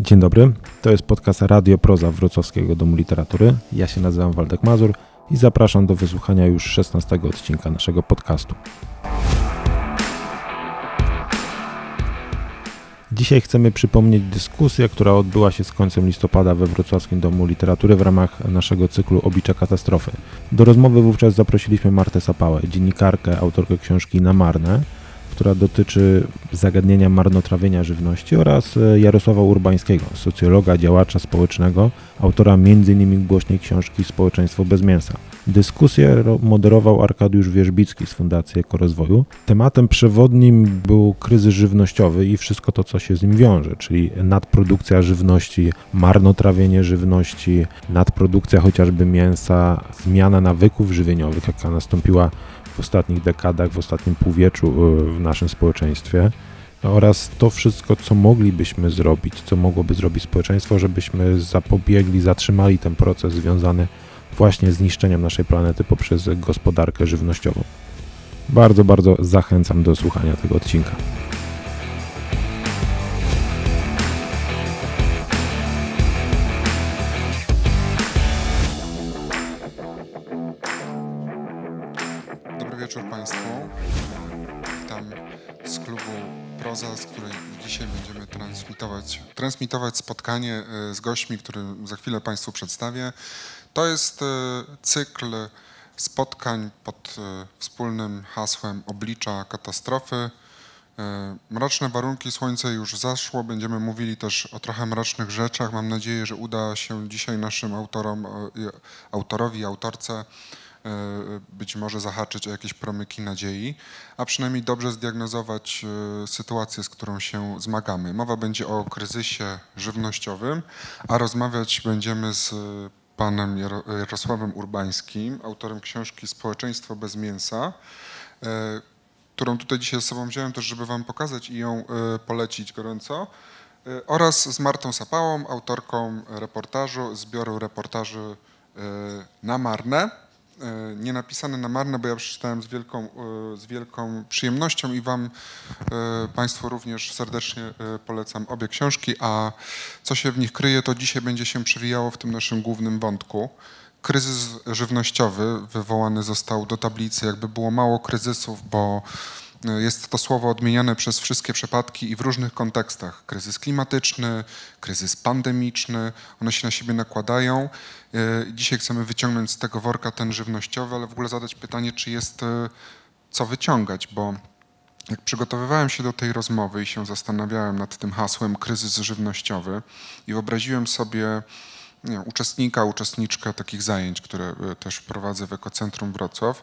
Dzień dobry, to jest podcast Radio Proza Wrocławskiego Domu Literatury. Ja się nazywam Waldek Mazur i zapraszam do wysłuchania już 16 odcinka naszego podcastu. Dzisiaj chcemy przypomnieć dyskusję, która odbyła się z końcem listopada we Wrocławskim Domu Literatury w ramach naszego cyklu Oblicza Katastrofy. Do rozmowy wówczas zaprosiliśmy Martę Sapałę, dziennikarkę, autorkę książki Na Marne, która dotyczy zagadnienia marnotrawienia żywności oraz e, Jarosława Urbańskiego, socjologa, działacza społecznego, autora m.in. głośnej książki Społeczeństwo bez mięsa. Dyskusję moderował Arkadiusz Wierzbicki z Fundacji Ekorozwoju. Tematem przewodnim był kryzys żywnościowy i wszystko to, co się z nim wiąże, czyli nadprodukcja żywności, marnotrawienie żywności, nadprodukcja chociażby mięsa, zmiana nawyków żywieniowych, jaka nastąpiła w ostatnich dekadach, w ostatnim półwieczu e, w naszym społeczeństwie oraz to wszystko, co moglibyśmy zrobić, co mogłoby zrobić społeczeństwo, żebyśmy zapobiegli, zatrzymali ten proces związany właśnie z niszczeniem naszej planety poprzez gospodarkę żywnościową. Bardzo, bardzo zachęcam do słuchania tego odcinka. Proza, z której dzisiaj będziemy transmitować, transmitować spotkanie e, z gośćmi, który za chwilę Państwu przedstawię. To jest e, cykl spotkań pod e, wspólnym hasłem Oblicza katastrofy. Mroczne warunki, słońce już zaszło. Będziemy mówili też o trochę mrocznych rzeczach. Mam nadzieję, że uda się dzisiaj naszym autorom, autorowi, autorce być może zahaczyć o jakieś promyki nadziei, a przynajmniej dobrze zdiagnozować e, sytuację, z którą się zmagamy. Mowa będzie o kryzysie żywnościowym, a rozmawiać będziemy z panem Jarosławem Urbańskim, autorem książki Społeczeństwo bez mięsa, e, którą tutaj dzisiaj z sobą wziąłem też, żeby wam pokazać i ją polecić gorąco, oraz z Martą Sapałą, autorką reportażu, zbioru reportaży na Marne. E, nie napisane na marne, bo ja przeczytałem z wielką, e, z wielką przyjemnością i Wam e, Państwu również serdecznie polecam obie książki, a co się w nich kryje, to dzisiaj będzie się przewijało w tym naszym głównym wątku. Kryzys żywnościowy wywołany został do tablicy, jakby było mało kryzysów, bo jest to słowo odmieniane przez wszystkie przypadki i w różnych kontekstach. Kryzys klimatyczny, kryzys pandemiczny, one się na siebie nakładają. E, dzisiaj chcemy wyciągnąć z tego worka ten żywnościowy, ale w ogóle zadać pytanie, czy jest e, co wyciągać, bo jak przygotowywałem się do tej rozmowy i się zastanawiałem nad tym hasłem kryzys żywnościowy i wyobraziłem sobie nie, uczestnika, uczestniczkę takich zajęć, które e, też prowadzę w Ekocentrum Wrocław,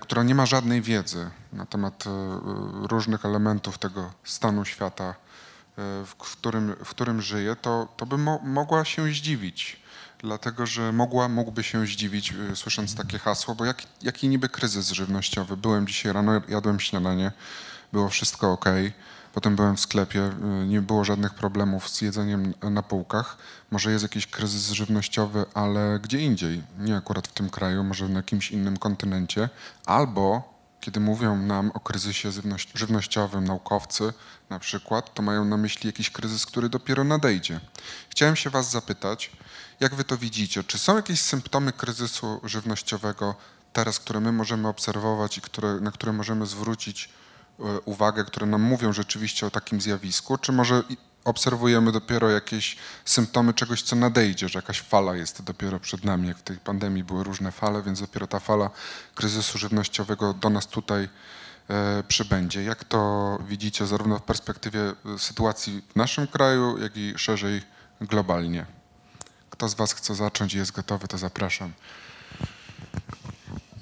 która nie ma żadnej wiedzy na temat e, różnych elementów tego stanu świata, e, w którym, w którym żyje, to, to by mo mogła się zdziwić. Dlatego, że mogła, mógłby się zdziwić, słysząc takie hasło, bo jak, jaki niby kryzys żywnościowy? Byłem dzisiaj rano, jadłem śniadanie, było wszystko ok Potem byłem w sklepie, y, nie było żadnych problemów z jedzeniem na półkach. Może jest jakiś kryzys żywnościowy, ale gdzie indziej, nie akurat w tym kraju, może na jakimś innym kontynencie. Albo kiedy mówią nam o kryzysie żywnościowym naukowcy na przykład, to mają na myśli jakiś kryzys, który dopiero nadejdzie. Chciałem się Was zapytać, jak Wy to widzicie? Czy są jakieś symptomy kryzysu żywnościowego teraz, które my możemy obserwować i które, na które możemy zwrócić uwagę, które nam mówią rzeczywiście o takim zjawisku, czy może obserwujemy dopiero jakieś symptomy czegoś, co nadejdzie, że jakaś fala jest dopiero przed nami, jak w tej pandemii były różne fale, więc dopiero ta fala kryzysu żywnościowego do nas tutaj e, przybędzie. Jak to widzicie zarówno w perspektywie e, sytuacji w naszym kraju, jak i szerzej globalnie? Kto z Was chce zacząć i jest gotowy, to zapraszam.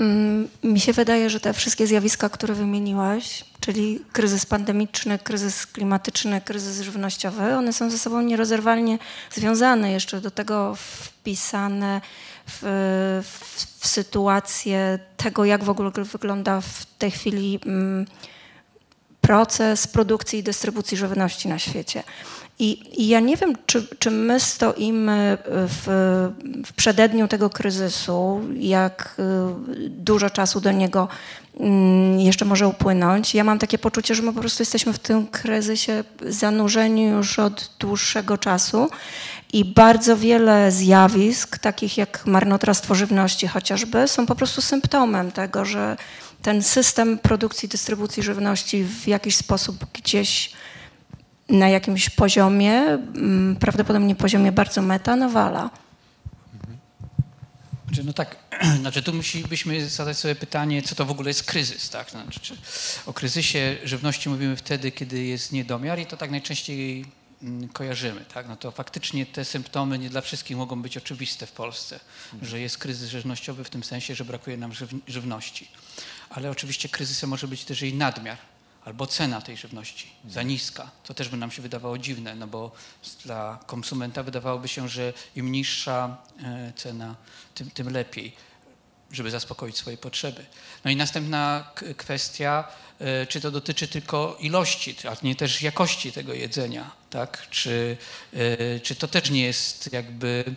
Mm, mi się wydaje, że te wszystkie zjawiska, które wymieniłaś, czyli kryzys pandemiczny, kryzys klimatyczny, kryzys żywnościowy, one są ze sobą nierozerwalnie związane, jeszcze do tego wpisane w, w, w sytuację tego, jak w ogóle wygląda w tej chwili mm, proces produkcji i dystrybucji żywności na świecie. I, I ja nie wiem, czy, czy my stoimy w, w przededniu tego kryzysu, jak y, dużo czasu do niego mm, jeszcze może upłynąć. Ja mam takie poczucie, że my po prostu jesteśmy w tym kryzysie zanurzeni już od dłuższego czasu i bardzo wiele zjawisk, takich jak marnotrawstwo żywności chociażby, są po prostu symptomem tego, że ten system produkcji, dystrybucji żywności w jakiś sposób gdzieś na jakimś poziomie, mm, prawdopodobnie poziomie bardzo meta, nawala. Znaczy, no tak, znaczy tu musielibyśmy zadać sobie pytanie, co to w ogóle jest kryzys, tak? Znaczy, czy o kryzysie żywności mówimy wtedy, kiedy jest niedomiar i to tak najczęściej mm, kojarzymy, tak? No to faktycznie te symptomy nie dla wszystkich mogą być oczywiste w Polsce, że jest kryzys żywnościowy w tym sensie, że brakuje nam żyw żywności. Ale oczywiście kryzysem może być też jej nadmiar albo cena tej żywności za niska. To też by nam się wydawało dziwne, no bo dla konsumenta wydawałoby się, że im niższa e, cena, tym, tym lepiej, żeby zaspokoić swoje potrzeby. No i następna kwestia, e, czy to dotyczy tylko ilości, a nie też jakości tego jedzenia, tak? Czy, e, czy to też nie jest jakby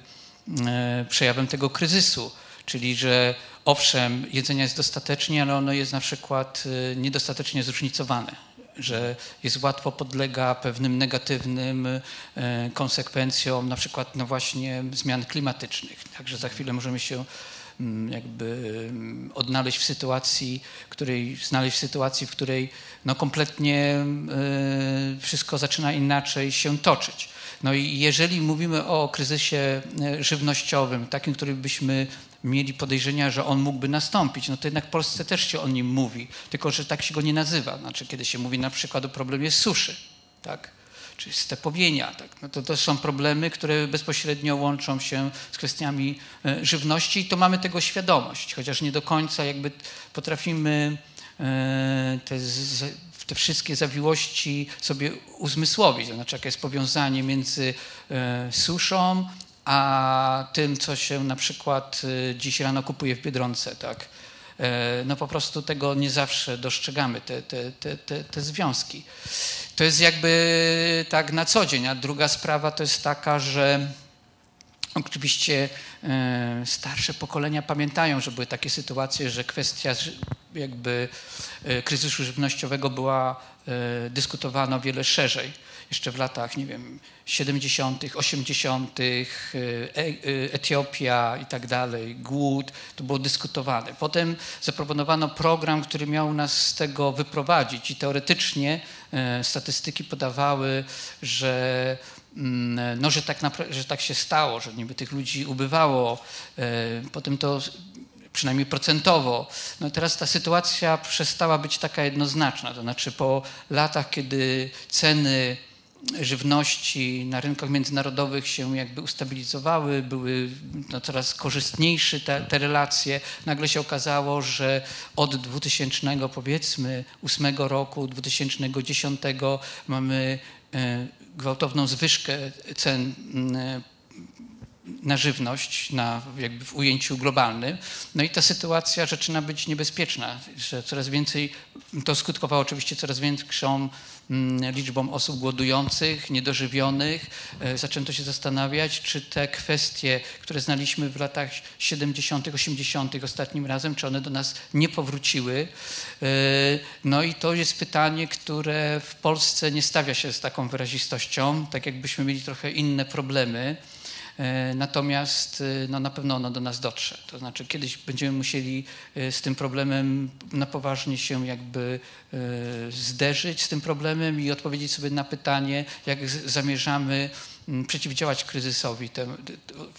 przejawem tego kryzysu, czyli że owszem, jedzenia jest dostatecznie, ale ono jest na przykład y, niedostatecznie zróżnicowane, że jest łatwo podlega pewnym negatywnym y, konsekwencjom, na przykład no właśnie zmian klimatycznych. Także za chwilę możemy się mm, jakby mm, odnaleźć w sytuacji, której, znaleźć w sytuacji, w której no kompletnie y, wszystko zaczyna inaczej się toczyć. No i jeżeli mówimy o kryzysie żywnościowym, takim, który byśmy mieli podejrzenia, że on mógłby nastąpić, no to jednak w Polsce też się o nim mówi, tylko że tak się go nie nazywa. Znaczy, kiedy się mówi na przykład o problemie suszy, tak? czy stepowienia. Tak? No to, to są problemy, które bezpośrednio łączą się z kwestiami e, żywności i to mamy tego świadomość, chociaż nie do końca jakby potrafimy e, te, te wszystkie zawiłości sobie uzmysłowić. To znaczy, jakie jest powiązanie między e, suszą, a tym, co się na przykład y, dziś rano kupuje w Biedronce, tak? E, no po prostu tego nie zawsze dostrzegamy, te, te, te, te, te związki. To jest jakby tak na co dzień, a druga sprawa to jest taka, że oczywiście e, starsze pokolenia pamiętają, że były takie sytuacje, że kwestia jakby e, kryzysu żywnościowego była dyskutowana o wiele szerzej jeszcze w latach, nie wiem, 70., 80., e, e, Etiopia i tak dalej, głód, to było dyskutowane. Potem zaproponowano program, który miał nas z tego wyprowadzić i teoretycznie e, statystyki podawały, że mm, no, że tak, że tak się stało, że niby tych ludzi ubywało. Potem to przynajmniej procentowo. No teraz ta sytuacja przestała być taka jednoznaczna. To znaczy po latach, kiedy ceny żywności na rynkach międzynarodowych się jakby ustabilizowały, były no, coraz korzystniejsze te, te relacje. Nagle się okazało, że od 2000 powiedzmy 8 roku, 2010 mamy e, gwałtowną zwyżkę cen na żywność, na, jakby w ujęciu globalnym. No i ta sytuacja zaczyna być niebezpieczna, że coraz więcej, to skutkowało oczywiście coraz większą liczbą osób głodujących, niedożywionych. E, zaczęto się zastanawiać, czy te kwestie, które znaliśmy w latach 70., 80. ostatnim razem, czy one do nas nie powróciły. E, no i to jest pytanie, które w Polsce nie stawia się z taką wyrazistością, tak jakbyśmy mieli trochę inne problemy. E, natomiast e, no, na pewno ono do nas dotrze. To znaczy kiedyś będziemy musieli e, z tym problemem na poważnie się jakby zderzyć z tym problemem i odpowiedzieć sobie na pytanie, jak zamierzamy przeciwdziałać kryzysowi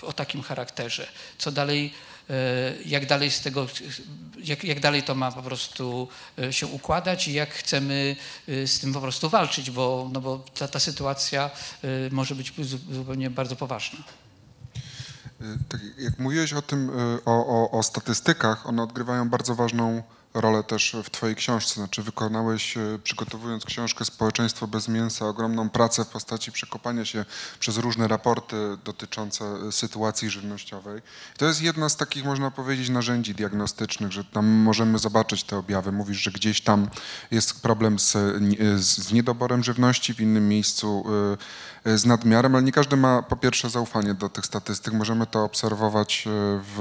o takim charakterze. Co dalej, jak dalej z tego, jak, jak dalej to ma po prostu się układać i jak chcemy z tym po prostu walczyć, bo, no bo ta, ta sytuacja może być zupełnie bardzo poważna. Y, tak jak mówiłeś o tym, y, o, o, o statystykach, one odgrywają bardzo ważną rolę też w twojej książce, znaczy wykonałeś, e, przygotowując książkę Społeczeństwo bez mięsa, ogromną pracę w postaci przekopania się przez różne raporty dotyczące sytuacji żywnościowej. To jest jedna z takich, można powiedzieć, narzędzi diagnostycznych, że tam możemy zobaczyć te objawy. Mówisz, że gdzieś tam jest problem z, z niedoborem żywności, w innym miejscu z nadmiarem, ale nie każdy ma po pierwsze zaufanie do tych statystyk. Możemy to obserwować e, w,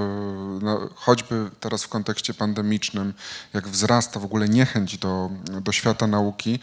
no, choćby teraz w kontekście pandemicznym, jak wzrasta w ogóle niechęć do, do świata nauki.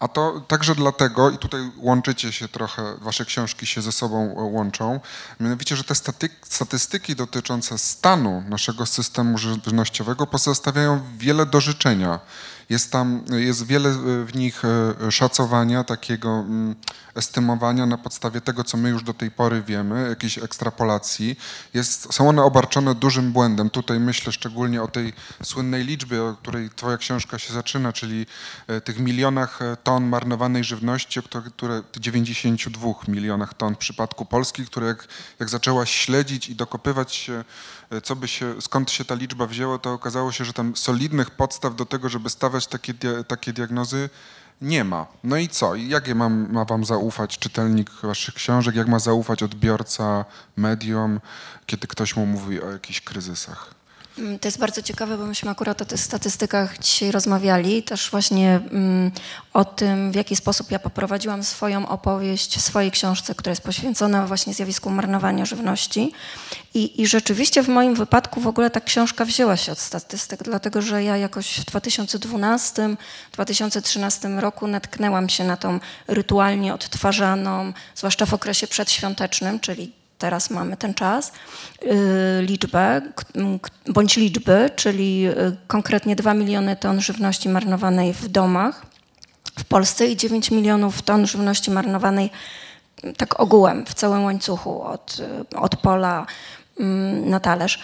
A to także dlatego, i tutaj łączycie się trochę, wasze książki się ze sobą e, łączą, mianowicie, że te staty, statystyki dotyczące stanu naszego systemu żywnościowego pozostawiają wiele do życzenia. Jest tam, jest wiele e, w nich szacowania, takiego mm, estymowania na podstawie tego, co my już do tej pory wiemy, jakiejś ekstrapolacji. Jest, są one obarczone dużym błędem. Tutaj myślę szczególnie o tej słynnej liczbie, o której twoja książka się zaczyna, czyli e, tych milionach e, ton marnowanej żywności, które, które 92 milionach ton w przypadku Polski, które jak, jak zaczęłaś śledzić i dokopywać się, e, co by się, skąd się ta liczba wzięła, to okazało się, że tam solidnych podstaw do tego, żeby stawiać takie, takie diagnozy nie ma. No i co? Jak ma, ma wam zaufać czytelnik waszych książek? Jak ma zaufać odbiorca medium, kiedy ktoś mu mówi o jakichś kryzysach? Mm, To jest bardzo ciekawe, bo myśmy akurat o tych statystykach dzisiaj rozmawiali, też właśnie mm, o tym, w jaki sposób ja poprowadziłam swoją opowieść w swojej książce, która jest poświęcona właśnie zjawisku marnowania żywności. I, I rzeczywiście w moim wypadku w ogóle ta książka wzięła się od statystyk, dlatego że ja jakoś w 2012-2013 roku natknęłam się na tą rytualnie odtwarzaną, zwłaszcza w okresie przedświątecznym, czyli teraz mamy ten czas, y, liczbę, bądź liczby, czyli y, konkretnie 2 miliony ton żywności marnowanej w domach w Polsce i 9 milionów ton żywności marnowanej tak ogółem w całym łańcuchu od, y, od pola na talerz.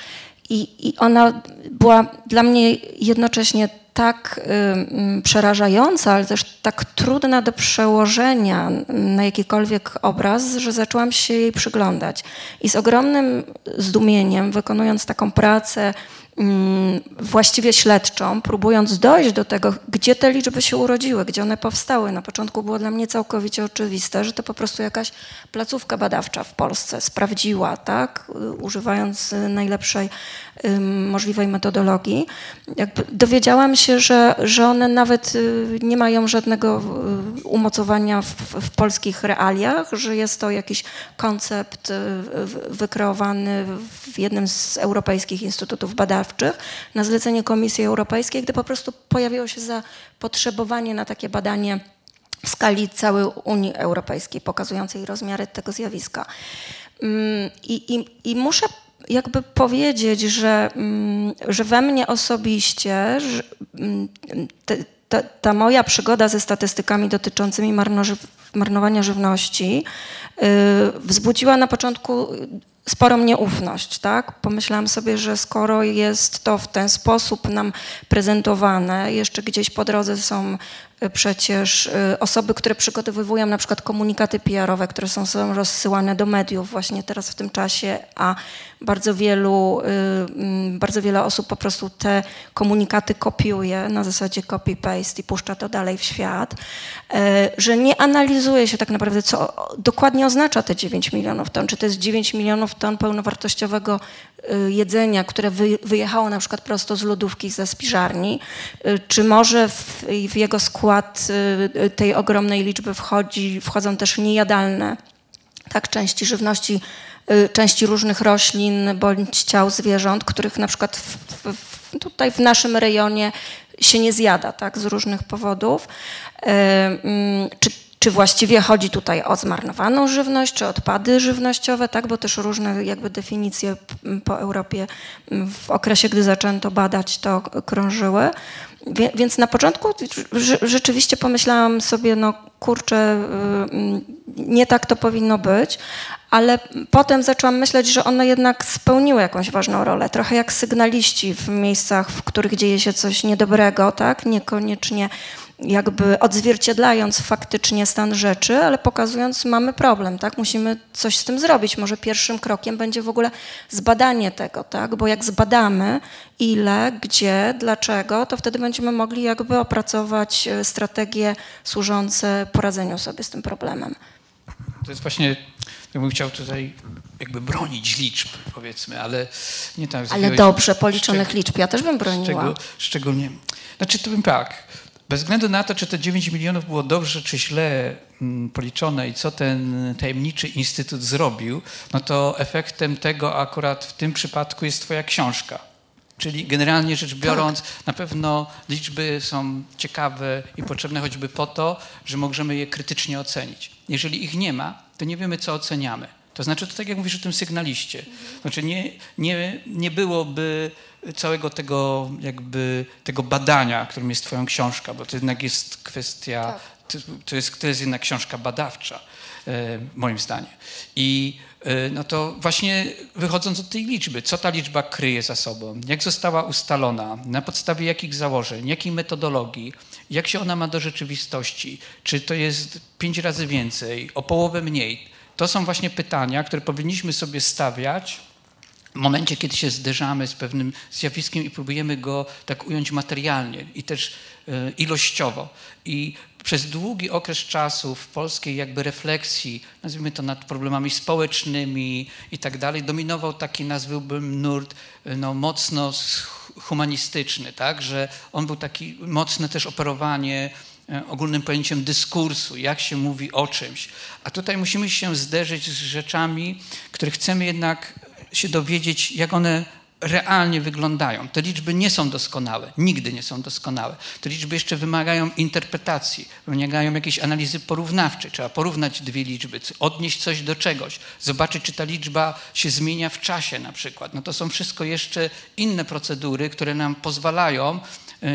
I, I ona była dla mnie jednocześnie tak y, mm, przerażająca, ale też tak trudna do przełożenia na jakikolwiek obraz, że zaczęłam się jej przyglądać. I z ogromnym zdumieniem, wykonując taką pracę mm, właściwie śledczą, próbując dojść do tego, gdzie te liczby się urodziły, gdzie one powstały. Na początku było dla mnie całkowicie oczywiste, że to po prostu jakaś placówka badawcza w Polsce sprawdziła, tak, y, używając najlepszej możliwej metodologii. Dowiedziałam się, że, że one nawet y, nie mają żadnego y, umocowania w, w polskich realiach, że jest to jakiś koncept y, wykreowany w jednym z europejskich instytutów badawczych na zlecenie Komisji Europejskiej, gdy po prostu pojawiło się zapotrzebowanie na takie badanie w skali całej Unii Europejskiej, pokazującej rozmiary tego zjawiska. Mm, I, i, i muszę jakby powiedzieć, że, mm, że we mnie osobiście mm, te, ta, ta moja przygoda ze statystykami dotyczącymi marnożyw, marnowania żywności y, wzbudziła na początku sporą nieufność, tak? Pomyślałam sobie, że skoro jest to w ten sposób nam prezentowane, jeszcze gdzieś po drodze są przecież y, osoby, które przygotowywują na przykład komunikaty PR-owe, które są, są rozsyłane do mediów właśnie teraz w tym czasie, a bardzo wielu, y, mm, bardzo wiele osób po prostu te komunikaty kopiuje na zasadzie copy-paste i puszcza to dalej w świat, y, że nie analizuje się tak naprawdę, co dokładnie oznacza te 9 milionów ton. Czy to jest 9 milionów ton pełnowartościowego jedzenia, które wy, wyjechało na przykład prosto z lodówki ze spiżarni, czy może w, w jego skład y, y, tej ogromnej liczby wchodzi, wchodzą też niejadalne tak, części żywności, y, części różnych roślin bądź ciał zwierząt, których na przykład w, w, tutaj w naszym rejonie się nie zjada, tak, z różnych powodów. Mm, Czy, czy właściwie chodzi tutaj o zmarnowaną żywność, czy odpady żywnościowe, tak, bo też różne jakby definicje po Europie w okresie, gdy zaczęto badać, to krążyły. Więc na początku rze- rzeczywiście pomyślałam sobie, no kurczę, y, mm, nie tak to powinno być, ale potem zaczęłam myśleć, że one jednak spełniły jakąś ważną rolę, trochę jak sygnaliści w miejscach, w których dzieje się coś niedobrego, tak? Niekoniecznie jakby odzwierciedlając faktycznie stan rzeczy, ale pokazując, mamy problem, tak? Musimy coś z tym zrobić. Może pierwszym krokiem będzie w ogóle zbadanie tego, tak? Bo jak zbadamy ile, gdzie, dlaczego, to wtedy będziemy mogli jakby opracować e, strategie służące poradzeniu sobie z tym problemem. To jest właśnie, ja bym chciał tutaj jakby bronić liczb, powiedzmy, ale nie tak. Ale dobrze policzonych liczb, ja też bym broniła. Szczególnie. Znaczy, to bym tak. Bez względu na to, czy te 9 milionów było dobrze czy źle mm, policzone i co ten tajemniczy instytut zrobił, no to efektem tego akurat w tym przypadku jest Twoja książka. Czyli generalnie rzecz biorąc, na pewno liczby są ciekawe i potrzebne choćby po to, że możemy je krytycznie ocenić. Jeżeli ich nie ma, to nie wiemy, co oceniamy. To znaczy, to tak jak mówisz o tym sygnaliście. Znaczy, nie, nie, nie byłoby całego tego, jakby, tego badania, którym jest Twoja książka, bo to jednak jest kwestia, to, to, jest, to jest jednak książka badawcza, e, moim zdaniem. I e, no to właśnie wychodząc od tej liczby, co ta liczba kryje za sobą, jak została ustalona, na podstawie jakich założeń, jakiej metodologii, jak się ona ma do rzeczywistości, czy to jest pięć razy więcej, o połowę mniej. To są właśnie pytania, które powinniśmy sobie stawiać momencie, kiedy się zderzamy z pewnym zjawiskiem i próbujemy go tak ująć materialnie i też e, ilościowo. I przez długi okres czasu w polskiej jakby refleksji, nazwijmy to nad problemami społecznymi i tak dalej, dominował taki, nazwałbym, nurt e, no, mocno humanistyczny, tak? że on był taki mocne też operowanie e, ogólnym pojęciem dyskursu, jak się mówi o czymś. A tutaj musimy się zderzyć z rzeczami, które chcemy jednak się dowiedzieć, jak one realnie wyglądają. Te liczby nie są doskonałe, nigdy nie są doskonałe. Te liczby jeszcze wymagają interpretacji, wymagają jakiejś analizy porównawczej. Trzeba porównać dwie liczby, odnieść coś do czegoś, zobaczyć, czy ta liczba się zmienia w czasie na przykład. No to są wszystko jeszcze inne procedury, które nam pozwalają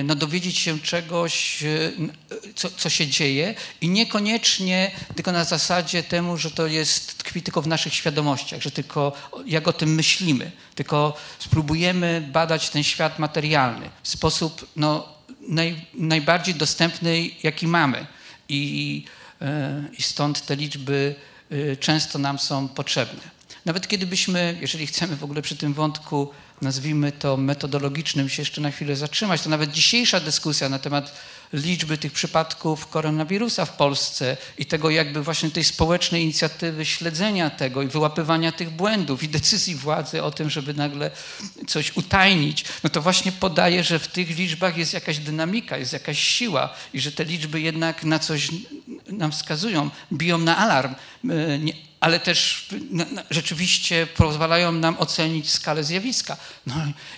no, dowiedzieć się czegoś, e, e, co, co się dzieje i niekoniecznie tylko na zasadzie temu, że to jest, tkwi tylko w naszych świadomościach, że tylko jak o tym myślimy, tylko spróbujemy badać ten świat materialny w sposób no, naj, najbardziej dostępny, jaki mamy. I, e, I stąd te liczby e, często nam są potrzebne. Nawet kiedybyśmy, jeżeli chcemy w ogóle przy tym wątku, nazwijmy to metodologicznym, się jeszcze na chwilę zatrzymać, to nawet dzisiejsza dyskusja na temat liczby tych przypadków koronawirusa w Polsce i tego jakby właśnie tej społecznej inicjatywy śledzenia tego i wyłapywania tych błędów i decyzji władzy o tym, żeby nagle coś utajnić, no to właśnie podaje, że w tych liczbach jest jakaś dynamika, jest jakaś siła i że te liczby jednak na coś nam wskazują, biją na alarm. E, ale też rzeczywiście pozwalają nam ocenić skalę zjawiska. No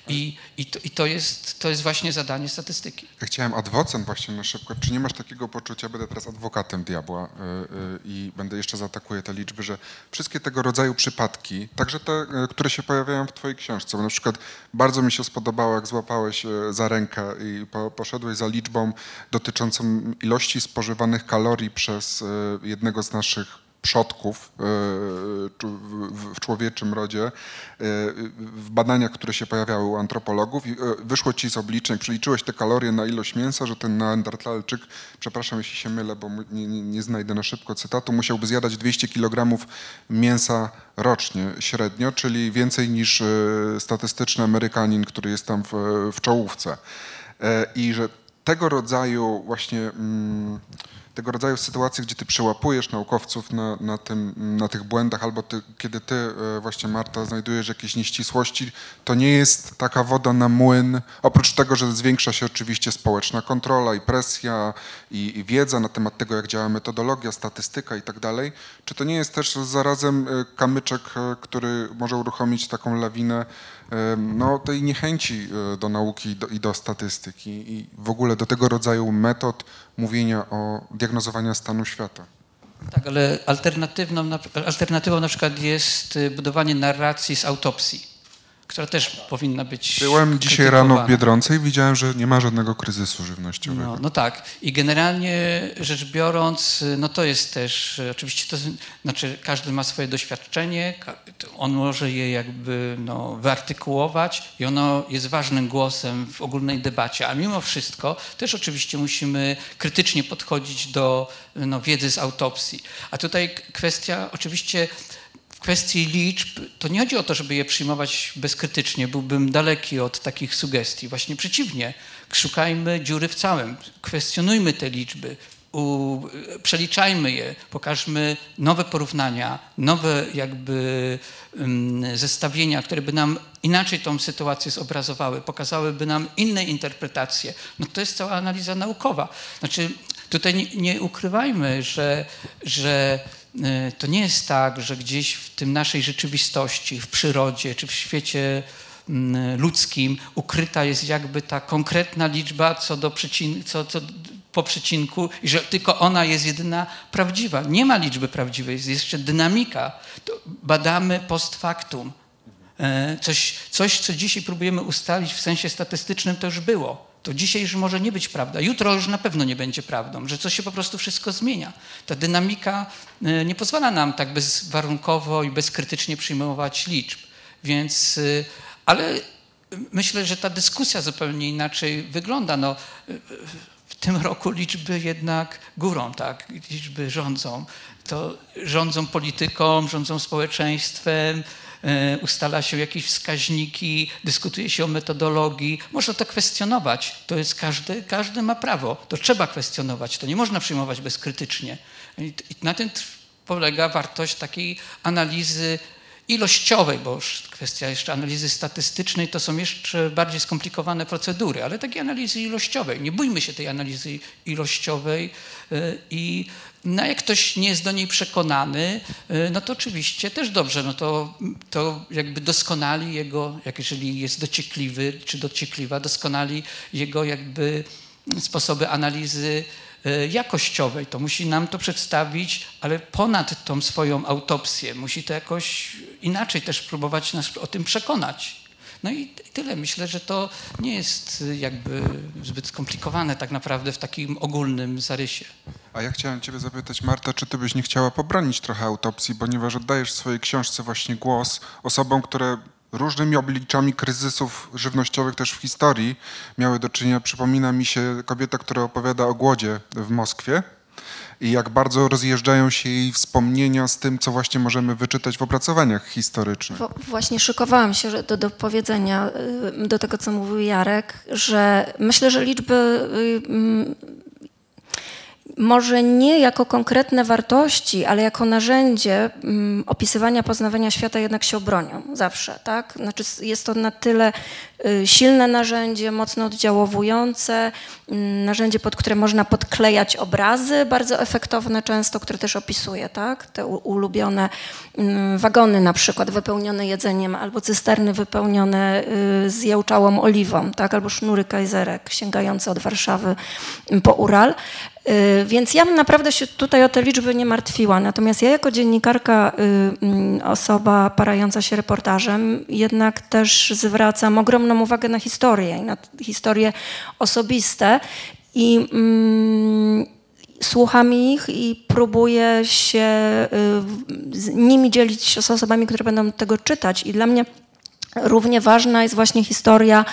i, i, to, i to, jest, to jest właśnie zadanie statystyki. Ja chciałem adwocem właśnie na szybko. Czy nie masz takiego poczucia, będę teraz adwokatem diabła y, y, i będę jeszcze zaatakuję te liczby, że wszystkie tego rodzaju przypadki, także te, y, które się pojawiają w twojej książce, bo na przykład bardzo mi się spodobało, jak złapałeś za rękę i po, poszedłeś za liczbą dotyczącą ilości spożywanych kalorii przez jednego z naszych przodków czu- w- człowieczym rodzie, y, w badaniach, które się pojawiały u antropologów y, wyszło ci z obliczeń, przeliczyłeś te kalorie na ilość mięsa, że ten neandertalczyk, przepraszam jeśli się mylę, bo nie, nie, znajdę na szybko cytatu, musiałby zjadać 200 kg mięsa rocznie średnio, czyli więcej niż statystyczny Amerykanin, który jest tam w, w czołówce. E, I że tego rodzaju właśnie mm, tego rodzaju sytuacje, gdzie ty przełapujesz naukowców na, na, tym, na tych błędach, albo ty, kiedy ty e, właśnie, Marta, znajdujesz jakieś nieścisłości, to nie jest taka woda na młyn, oprócz tego, że zwiększa się oczywiście społeczna kontrola i presja i, i wiedza na temat tego, jak działa metodologia, statystyka i tak dalej, czy to nie jest też zarazem e, kamyczek, e, który może uruchomić taką lawinę no, tej niechęci e, do nauki do, i do statystyki i w ogóle do tego rodzaju metod mówienia o diagnozowania stanu świata. Tak, ale alternatywną, na- alternatywą na przykład jest y, budowanie narracji z autopsji. Która też powinna być. Byłem dzisiaj rano w. Biedronce i widziałem, że nie ma żadnego kryzysu żywnościowego. No, no tak. I generalnie rzecz biorąc, no to jest też, oczywiście to znaczy każdy ma swoje doświadczenie, on może je jakby no, wyartykułować i ono jest ważnym głosem w ogólnej debacie, a mimo wszystko też oczywiście musimy krytycznie podchodzić do no, wiedzy z autopsji. A tutaj kwestia oczywiście kwestii liczb, to nie chodzi o to, żeby je przyjmować bezkrytycznie, byłbym daleki od takich sugestii. Właśnie przeciwnie, szukajmy dziury w całym, kwestionujmy te liczby, u, przeliczajmy je, pokażmy nowe porównania, nowe jakby um, zestawienia, które by nam inaczej tą sytuację zobrazowały, pokazałyby nam inne interpretacje. No to jest cała analiza naukowa. Znaczy, tutaj nie, nie ukrywajmy, że, że to nie jest tak, że gdzieś w tym naszej rzeczywistości, w przyrodzie czy w świecie mm, ludzkim ukryta jest jakby ta konkretna liczba co do przecin, co, co po przecinku i że tylko ona jest jedyna prawdziwa. Nie ma liczby prawdziwej, jest jeszcze dynamika. To badamy post factum. E, Coś, coś, co dzisiaj próbujemy ustalić w sensie statystycznym, to już było. To dzisiaj już może nie być prawda. Jutro już na pewno nie będzie prawdą, że coś się po prostu wszystko zmienia. Ta dynamika e, nie pozwala nam tak bezwarunkowo i bezkrytycznie przyjmować liczb. Więc, e, ale myślę, że ta dyskusja zupełnie inaczej wygląda. No, w tym roku liczby jednak górą, tak? Liczby rządzą. To rządzą polityką, rządzą społeczeństwem, ustala się jakieś wskaźniki, dyskutuje się o metodologii. Można to kwestionować. To jest każdy, każdy ma prawo. To trzeba kwestionować. To nie można przyjmować bezkrytycznie. I na tym polega wartość takiej analizy ilościowej, bo już kwestia jeszcze analizy statystycznej to są jeszcze bardziej skomplikowane procedury, ale takiej analizy ilościowej. Nie bójmy się tej analizy ilościowej y, i no jak ktoś nie jest do niej przekonany, y, no to oczywiście też dobrze, no to, to jakby doskonali jego, jak jeżeli jest dociekliwy czy dociekliwa, doskonali jego jakby sposoby analizy e, jakościowej. To musi nam to przedstawić, ale ponad tą swoją autopsję. Musi to jakoś inaczej też próbować nas o tym przekonać. No i tyle. Myślę, że to nie jest y, jakby zbyt skomplikowane tak naprawdę w takim ogólnym zarysie. A ja chciałem ciebie zapytać, Marta, czy ty byś nie chciała pobronić trochę autopsji, ponieważ oddajesz w swojej książce właśnie głos osobom, które różnymi obliczami kryzysów żywnościowych też w historii miały do czynienia. Przypomina mi się kobieta, która opowiada o głodzie w Moskwie i jak bardzo rozjeżdżają się jej wspomnienia z tym, co właśnie możemy wyczytać w opracowaniach historycznych. Właśnie szykowałam się do, do powiedzenia, y, do tego, co mówił Jarek, że myślę, że liczby y, mm, może nie jako konkretne wartości, ale jako narzędzie mm, opisywania, poznawania świata jednak się obronią zawsze, tak? Znaczy jest to na tyle silne narzędzie, mocno oddziałowujące, mm, narzędzie, pod które można podklejać obrazy, bardzo efektowne często, które też opisuje, tak? Te ulubione mm, wagony na przykład wypełnione jedzeniem, albo cysterny wypełnione y, z jałczałą oliwą, tak? Albo sznury kajzerek sięgające od Warszawy mm, po Ural. Y, Więc ja bym naprawdę się tutaj o te liczby nie martwiła. Natomiast ja jako dziennikarka, y, osoba parająca się reportażem, jednak też zwracam ogromną uwagę na historię i na historie osobiste. I mm, słucham ich i próbuję się y, nimi dzielić z osobami, które będą tego czytać. I dla mnie Równie ważna jest właśnie historia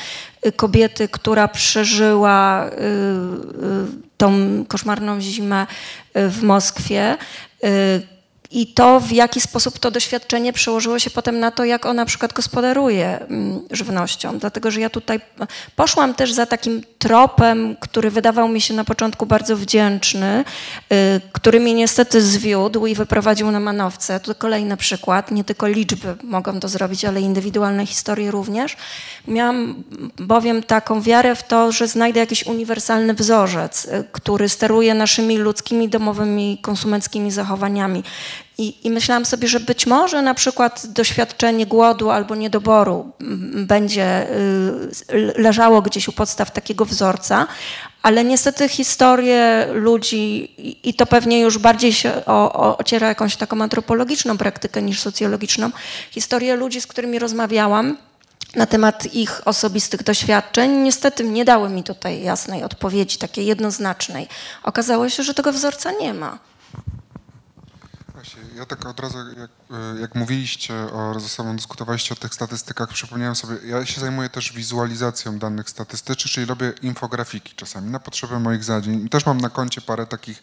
y, kobiety, która przeżyła y, y, tą koszmarną zimę w Moskwie. I to, w jaki sposób to doświadczenie przełożyło się potem na to, jak ona na przykład gospodaruje mm, żywnością. Dlatego, że ja tutaj poszłam też za takim tropem, który wydawał mi się na początku bardzo wdzięczny, y, który mnie niestety zwiódł i wyprowadził na manowce. To kolejny przykład. Nie tylko liczby mogą to zrobić, ale indywidualne historie również. Miałam bowiem taką wiarę w to, że znajdę jakiś uniwersalny wzorzec, y, który steruje naszymi ludzkimi, domowymi, konsumenckimi zachowaniami. I, I myślałam sobie, że być może na przykład doświadczenie głodu albo niedoboru mm, będzie y, leżało gdzieś u podstaw takiego wzorca, ale niestety historie ludzi, i- to pewnie już bardziej się o, o, ociera jakąś taką antropologiczną praktykę niż socjologiczną, historie ludzi, z którymi rozmawiałam, na temat ich osobistych doświadczeń. Niestety nie dały mi tutaj jasnej odpowiedzi, takiej jednoznacznej. Okazało się, że tego wzorca nie ma. Ja tak od razu, jak, e, jak mówiliście o, ze sobą dyskutowaliście o tych statystykach, przypomniałem sobie, ja się zajmuję też wizualizacją danych statystycznych, czyli robię infografiki czasami na potrzeby moich zadań. Też mam na koncie parę takich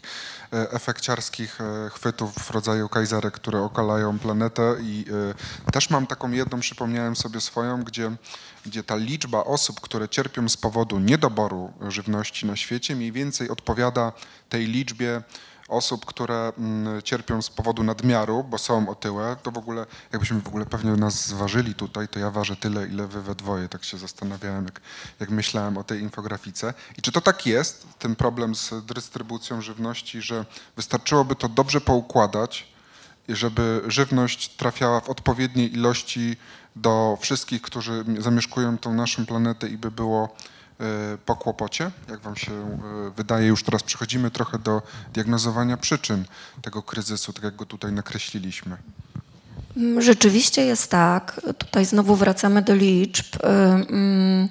e, efekciarskich e, chwytów w rodzaju kajzerek, które okalają planetę i też mam taką jedną, przypomniałem sobie swoją, gdzie, gdzie ta liczba osób, które cierpią z powodu niedoboru żywności na świecie mniej więcej odpowiada tej liczbie osób, które mm, cierpią z powodu nadmiaru, bo są otyłe, to w ogóle, jakbyśmy w ogóle pewnie nas zważyli tutaj, to ja ważę tyle, ile wy we dwoje, tak się zastanawiałem, jak, jak myślałem o tej infografice. I czy to tak jest, ten problem z dystrybucją żywności, że wystarczyłoby to dobrze poukładać, żeby żywność trafiała w odpowiedniej ilości do wszystkich, którzy zamieszkują tą naszą planetę i by było po kłopocie? Jak wam się e, wydaje, już teraz przechodzimy trochę do diagnozowania przyczyn tego kryzysu, tak jak go tutaj nakreśliliśmy. Mm, Rzeczywiście jest tak, tutaj znowu wracamy do liczb, y, mm,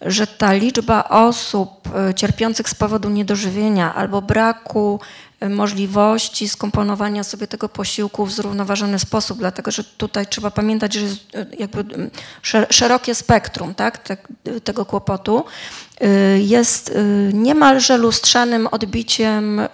że ta liczba osób y, cierpiących z powodu niedożywienia albo braku y, możliwości skomponowania sobie tego posiłku w zrównoważony sposób, dlatego że tutaj trzeba pamiętać, że jest y, jakby y, szer- szerokie spektrum tak, te, tego kłopotu, y, jest y, niemalże lustrzanym odbiciem y,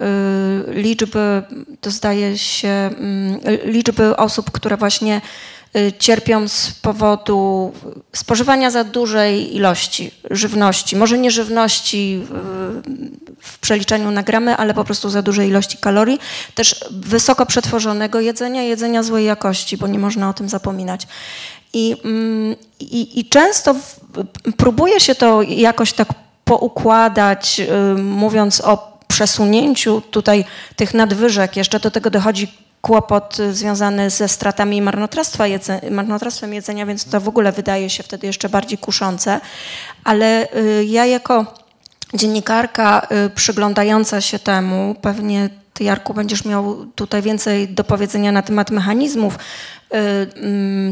liczby, to zdaje się, mm, liczby osób, które właśnie y, cierpią z powodu spożywania za dużej ilości żywności. Może nie żywności y, w przeliczeniu na gramy, ale po prostu za dużej ilości kalorii. Też wysoko przetworzonego jedzenia, jedzenia złej jakości, bo nie można o tym zapominać. I, mm, i, i często próbuje się to jakoś tak poukładać, y, mówiąc o przesunięciu tutaj tych nadwyżek. Jeszcze do tego dochodzi kłopot y, związany ze stratami i marnotrawstwa marnotrawstwem jedzenia, więc to w ogóle wydaje się wtedy jeszcze bardziej kuszące. Ale y, ja jako dziennikarka y, przyglądająca się temu, pewnie ty Jarku będziesz miał tutaj więcej do powiedzenia na temat mechanizmów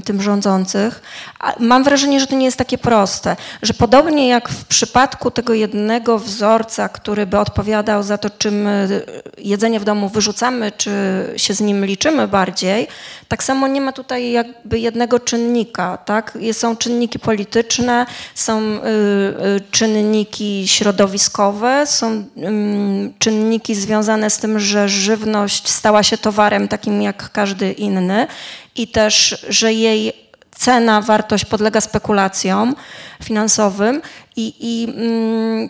tym rządzących. Mam wrażenie, że to nie jest takie proste, że podobnie jak w przypadku tego jednego wzorca, który by odpowiadał za to, czy my jedzenie w domu wyrzucamy, czy się z nim liczymy bardziej, tak samo nie ma tutaj jakby jednego czynnika, tak? Są czynniki polityczne, są y, y, czynniki środowiskowe, są czynniki związane z tym, że żywność stała się towarem takim jak każdy inny i też, że jej cena, wartość podlega spekulacjom finansowym i, i mm,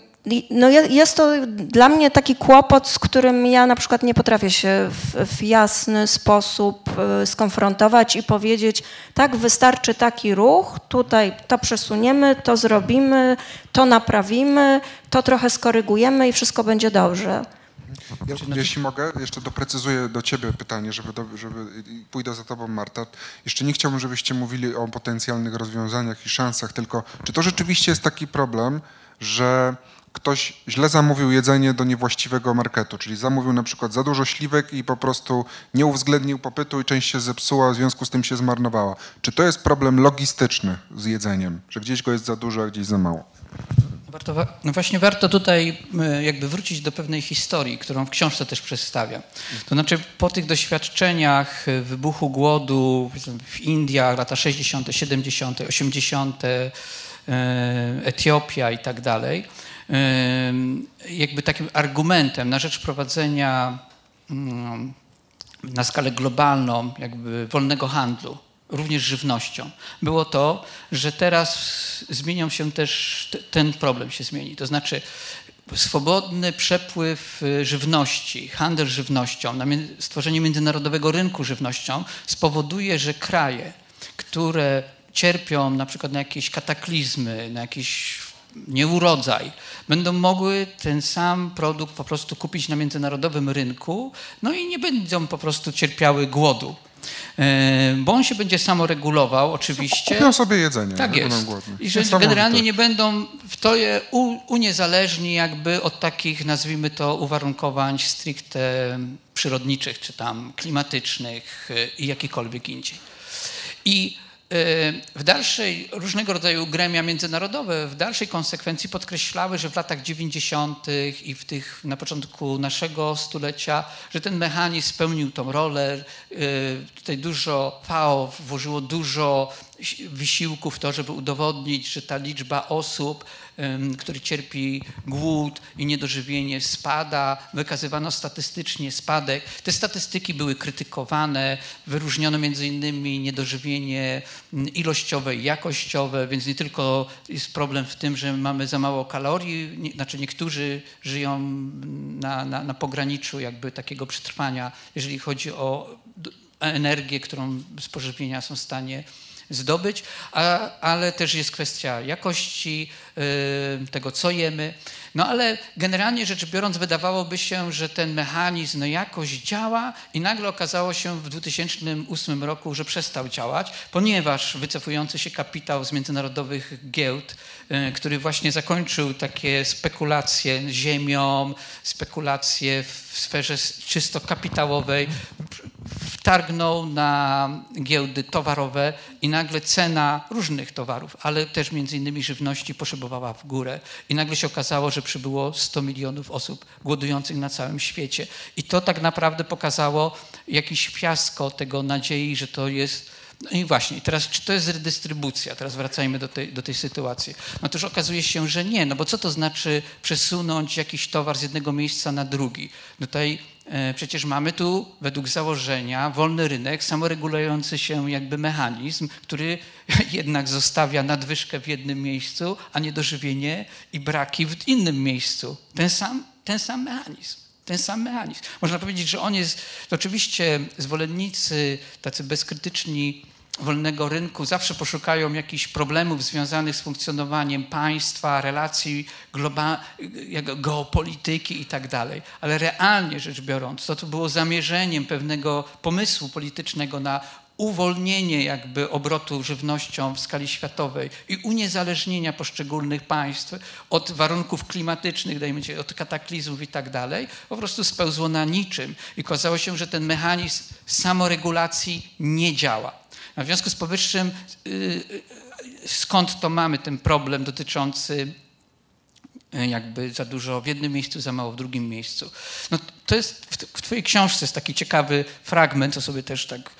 no je- jest to dla mnie taki kłopot, z którym ja na przykład nie potrafię się w, w jasny sposób y, skonfrontować i powiedzieć, tak, wystarczy taki ruch, tutaj to przesuniemy, to zrobimy, to naprawimy, to trochę skorygujemy i wszystko będzie dobrze. Ja, jeśli mogę, jeszcze doprecyzuję do ciebie pytanie, żeby, do, żeby pójdę za tobą, Marta. Jeszcze nie chciałbym, żebyście mówili o potencjalnych rozwiązaniach i szansach, tylko czy to rzeczywiście jest taki problem, że ktoś źle zamówił jedzenie do niewłaściwego marketu, czyli zamówił na przykład za dużo śliwek i po prostu nie uwzględnił popytu i część się zepsuła, w związku z tym się zmarnowała. Czy to jest problem logistyczny z jedzeniem, że gdzieś go jest za dużo, a gdzieś za mało? Warto, wa- no właśnie warto tutaj e, jakby wrócić do pewnej historii, którą w książce też przedstawiam. To znaczy po tych doświadczeniach e, wybuchu głodu w Indiach, lata 60., 70., 80., e, Etiopia i tak dalej, e, jakby takim argumentem na rzecz prowadzenia mm, na skalę globalną jakby wolnego handlu, również żywnością, było to, że teraz zmienią się też, ten problem się zmieni. To znaczy swobodny przepływ y, żywności, handel żywnością, stworzenie międzynarodowego rynku żywnością spowoduje, że kraje, które cierpią na przykład na jakieś kataklizmy, na jakiś nieurodzaj, będą mogły ten sam produkt po prostu kupić na międzynarodowym rynku, no i nie będą po prostu cierpiały głodu. E, Bo on się będzie samoregulował oczywiście. Kupią sobie jedzenie, Tak jest. I że generalnie nie będą w to je uniezależni jakby od takich, nazwijmy to, uwarunkowań stricte przyrodniczych, czy tam klimatycznych y, i jakikolwiek indziej. I w dalszej, różnego rodzaju gremia międzynarodowe w dalszej konsekwencji podkreślały, że w latach 90. i w tych, na początku naszego stulecia, że ten mechanizm spełnił tą rolę. Y, Tutaj dużo, FAO włożyło dużo wysiłku w to, żeby udowodnić, że ta liczba osób, który cierpi głód i niedożywienie spada. Wykazywano statystycznie spadek. Te statystyki były krytykowane, wyróżniono między innymi niedożywienie ilościowe i jakościowe, więc nie tylko jest problem w tym, że mamy za mało kalorii, nie, znaczy niektórzy żyją na, na, na pograniczu jakby takiego przetrwania, jeżeli chodzi o energię, którą z pożywienia są w stanie zdobyć, a, ale też jest kwestia jakości y, tego, co jemy. No ale generalnie rzecz biorąc, wydawałoby się, że ten mechanizm no, jakoś działa i nagle okazało się w 2008 roku, że przestał działać, ponieważ wycofujący się kapitał z międzynarodowych giełd, y, który właśnie zakończył takie spekulacje ziemią, spekulacje w sferze czysto kapitałowej, wtargnął na giełdy towarowe i nagle cena różnych towarów, ale też między innymi żywności poszybowała w górę. I nagle się okazało, że przybyło 100 milionów osób głodujących na całym świecie. I to tak naprawdę pokazało jakiś fiasko tego nadziei, że to jest no i właśnie, teraz czy to jest redystrybucja? Teraz wracajmy do tej, do tej sytuacji. No już okazuje się, że nie, no bo co to znaczy przesunąć jakiś towar z jednego miejsca na drugi? Tutaj przecież mamy tu według założenia wolny rynek, samoregulujący się jakby mechanizm, który jednak zostawia nadwyżkę w jednym miejscu, a niedożywienie i braki w innym miejscu. Ten sam, ten sam mechanizm ten sam mechanizm. Można powiedzieć, że on jest, oczywiście zwolennicy tacy bezkrytyczni wolnego rynku zawsze poszukają jakichś problemów związanych z funkcjonowaniem państwa, relacji globa- geopolityki i tak. Ale realnie rzecz biorąc, to, co było zamierzeniem pewnego pomysłu politycznego na uwolnienie jakby obrotu żywnością w skali światowej i uniezależnienia poszczególnych państw od warunków klimatycznych, dajmy się, od kataklizmów i tak dalej, po prostu spełzło na niczym i okazało się, że ten mechanizm samoregulacji nie działa. A w związku z powyższym yy, skąd to mamy ten problem dotyczący y, jakby za dużo w jednym miejscu, za mało w drugim miejscu. No, to jest w, w twojej książce jest taki ciekawy fragment, co sobie też tak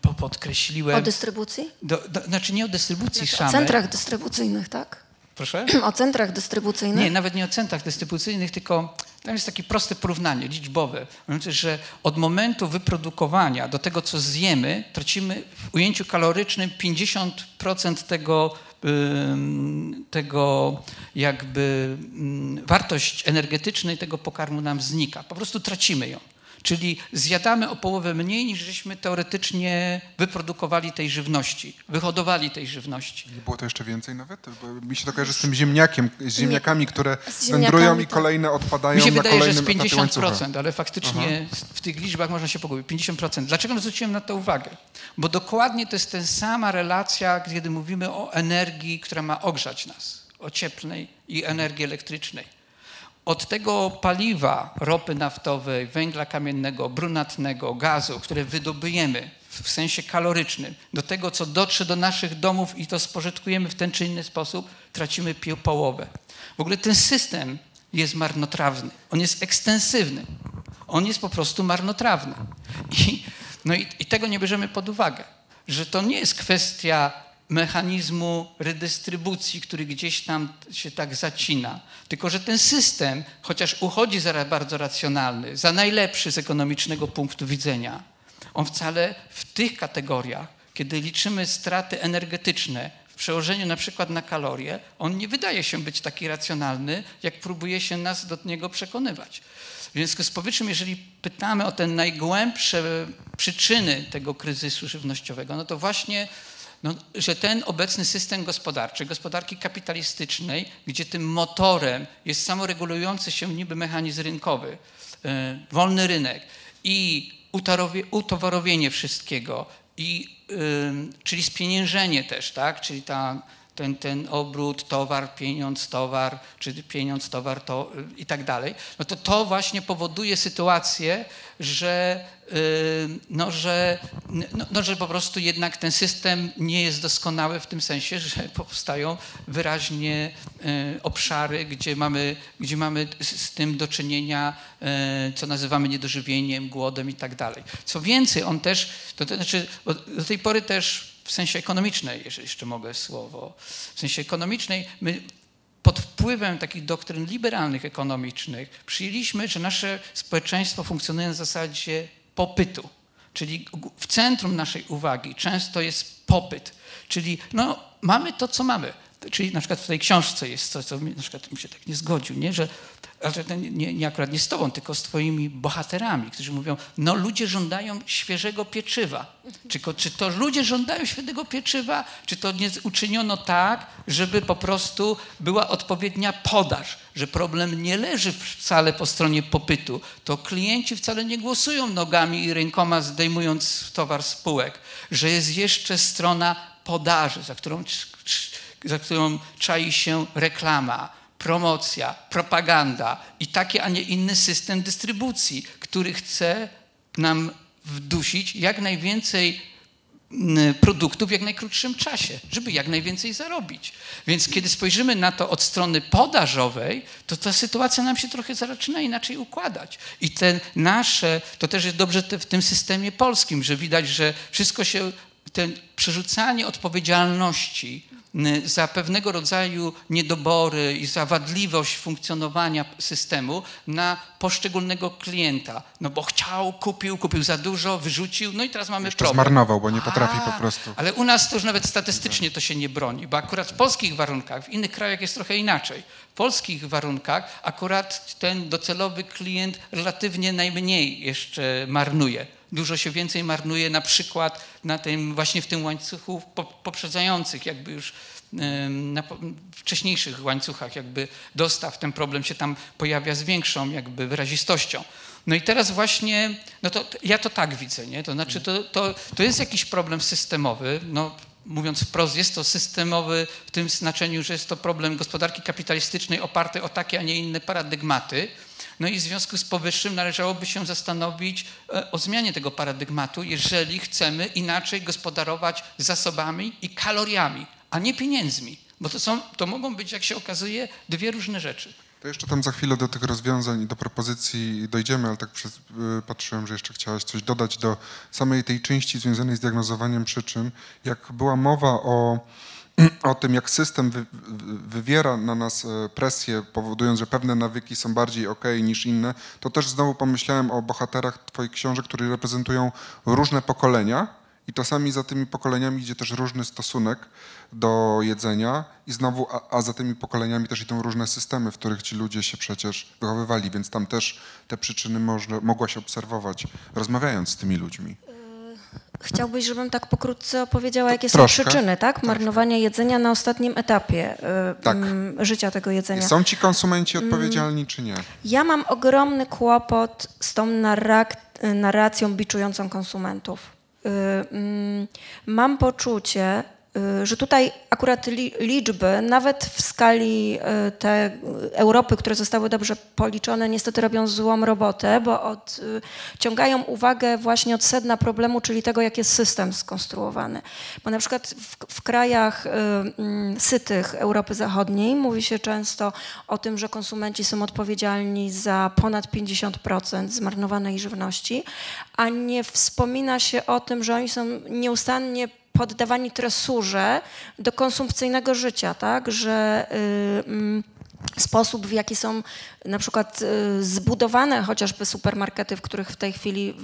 po- podkreśliłem. O dystrybucji? Do, do, znaczy nie o dystrybucji O samej. centrach dystrybucyjnych, tak? Proszę? O centrach dystrybucyjnych? Nie, nawet nie o centrach dystrybucyjnych, tylko tam jest takie proste porównanie liczbowe. Znaczy, że od momentu wyprodukowania do tego, co zjemy, tracimy w ujęciu kalorycznym 50% tego, tego jakby wartość energetycznej tego pokarmu nam znika. Po prostu tracimy ją. Czyli zjadamy o połowę mniej, niż żeśmy teoretycznie wyprodukowali tej żywności, wyhodowali tej żywności. Nie było to jeszcze więcej nawet? Bo mi się to kojarzy z tym ziemniakiem, z ziemniakami, które z ziemniakami wędrują i to- kolejne odpadają Mi się na wydaje, że z łańcucha. 50%, ale faktycznie w tych liczbach można się pogubić. 50%. Dlaczego zwróciłem na to uwagę? Bo dokładnie to jest ta sama relacja, kiedy mówimy o energii, która ma ogrzać nas, o cieplnej i energii elektrycznej. Od tego paliwa, ropy naftowej, węgla kamiennego, brunatnego, gazu, które wydobujemy w sensie kalorycznym, do tego, co dotrze do naszych domów i to spożytkujemy w ten czy inny sposób, tracimy połowę. W ogóle ten system jest marnotrawny, on jest ekstensywny, on jest po prostu marnotrawny. I, no i, i tego nie bierzemy pod uwagę, że to nie jest kwestia mechanizmu redystrybucji, który gdzieś tam się tak zacina, tylko że ten system, chociaż uchodzi za bardzo racjonalny, za najlepszy z ekonomicznego punktu widzenia, on wcale w tych kategoriach, kiedy liczymy straty energetyczne w przełożeniu na przykład na kalorie, on nie wydaje się być taki racjonalny, jak próbuje się nas do niego przekonywać. W związku z powyższym, jeżeli pytamy o te najgłębsze przyczyny tego kryzysu żywnościowego, no to właśnie, no, że ten obecny system gospodarczy, gospodarki kapitalistycznej, gdzie tym motorem jest samoregulujący się niby mechanizm rynkowy, e, wolny rynek i utowarowienie wszystkiego, i, ym, czyli spieniężenie też, tak? czyli ta, ten, ten obrót, towar, pieniądz, towar, czy pieniądz, towar to, i tak dalej, no to to właśnie powoduje sytuację, że, y, no, że, no, no, że po prostu jednak ten system nie jest doskonały w tym sensie, że powstają wyraźnie y, obszary, gdzie mamy, gdzie mamy z, tym do czynienia, y, co nazywamy niedożywieniem, głodem i tak dalej. Co więcej, on też, to, to znaczy do tej pory też w sensie ekonomicznej, jeżeli jeszcze mogę słowo, w sensie ekonomicznej, my pod wpływem takich doktryn liberalnych ekonomicznych przyjęliśmy, że nasze społeczeństwo funkcjonuje na zasadzie popytu. Czyli w centrum naszej uwagi często jest popyt. Czyli no, mamy to, co mamy. Czyli na przykład w tej książce jest coś, co na przykład mi się tak nie zgodził, nie? że ale to nie, nie akurat nie z tobą, tylko z twoimi bohaterami, którzy mówią, no ludzie żądają świeżego pieczywa. Czy, czy to ludzie żądają świeżego pieczywa, czy to nie uczyniono tak, żeby po prostu była odpowiednia podaż, że problem nie leży wcale po stronie popytu, to klienci wcale nie głosują nogami i rękoma zdejmując towar z półek, że jest jeszcze strona podaży, za którą, za którą czai się reklama, promocja, propaganda i taki, a nie inny system dystrybucji, który chce nam wdusić jak najwięcej mm, produktów w jak najkrótszym czasie, żeby jak najwięcej zarobić. Więc kiedy spojrzymy na to od strony podażowej, to ta sytuacja nam się trochę zaczyna inaczej układać. I te nasze, to też jest dobrze w tym systemie polskim, że widać, że wszystko się, ten przerzucanie odpowiedzialności za pewnego rodzaju niedobory i za wadliwość funkcjonowania systemu na poszczególnego klienta. No bo chciał, kupił, kupił za dużo, wyrzucił, no i teraz mamy Jeszcze problem. zmarnował, bo nie potrafi A, po prostu. Ale u nas to już nawet statystycznie to się nie broni, bo akurat w polskich warunkach, w innych krajach jest trochę inaczej. W polskich warunkach akurat ten docelowy klient relatywnie najmniej jeszcze marnuje dużo się więcej marnuje na przykład na tym, właśnie w tym łańcuchu poprzedzających, jakby już na wcześniejszych łańcuchach jakby dostaw ten problem się tam pojawia z większą jakby wyrazistością. No i teraz właśnie, no to ja to tak widzę, nie? To znaczy to, to, to jest jakiś problem systemowy, no mówiąc wprost, jest to systemowy w tym znaczeniu, że jest to problem gospodarki kapitalistycznej oparty o takie, a nie inne paradygmaty, no i w związku z powyższym należałoby się zastanowić e, o zmianie tego paradygmatu, jeżeli chcemy inaczej gospodarować zasobami i kaloriami, a nie pieniędzmi. Bo to, są, to mogą być, jak się okazuje, dwie różne rzeczy. To jeszcze tam za chwilę do tych rozwiązań i do propozycji dojdziemy, ale tak przez, y, patrzyłem, że jeszcze chciałaś coś dodać do samej tej części związanej z diagnozowaniem przyczyn. Jak była mowa o o tym, jak system wy, wywiera na nas e, presję, powodując, że pewne nawyki są bardziej ok niż inne, to też znowu pomyślałem o bohaterach Twoich książek, które reprezentują różne pokolenia i czasami za tymi pokoleniami idzie też różny stosunek do jedzenia i znowu, a, a za tymi pokoleniami też idą różne systemy, w których ci ludzie się przecież wychowywali, więc tam też te przyczyny można, mogłaś obserwować, rozmawiając z tymi ludźmi. Chciałbyś, żebym tak pokrótce opowiedziała, jakie Troszkę. są przyczyny, tak? Marnowania jedzenia na ostatnim etapie y, Tak. mm, życia tego jedzenia. Są ci konsumenci odpowiedzialni, czy nie? Ja mam ogromny kłopot z tą narrak- narracją biczującą konsumentów. Y, mm, Mam poczucie, że tutaj akurat li- liczby, nawet w skali y, te Europy, które zostały dobrze policzone, niestety robią złą robotę, bo odciągają uwagę właśnie od sedna problemu, czyli tego, jak jest system skonstruowany. Bo na przykład w, w krajach y, mm, sytych Europy Zachodniej mówi się często o tym, że konsumenci są odpowiedzialni za ponad 50% zmarnowanej żywności, a nie wspomina się o tym, że oni są nieustannie poddawani tresurze do konsumpcyjnego życia, tak? Że y, mm, sposób, w jaki są na przykład y, zbudowane chociażby supermarkety, w których w tej chwili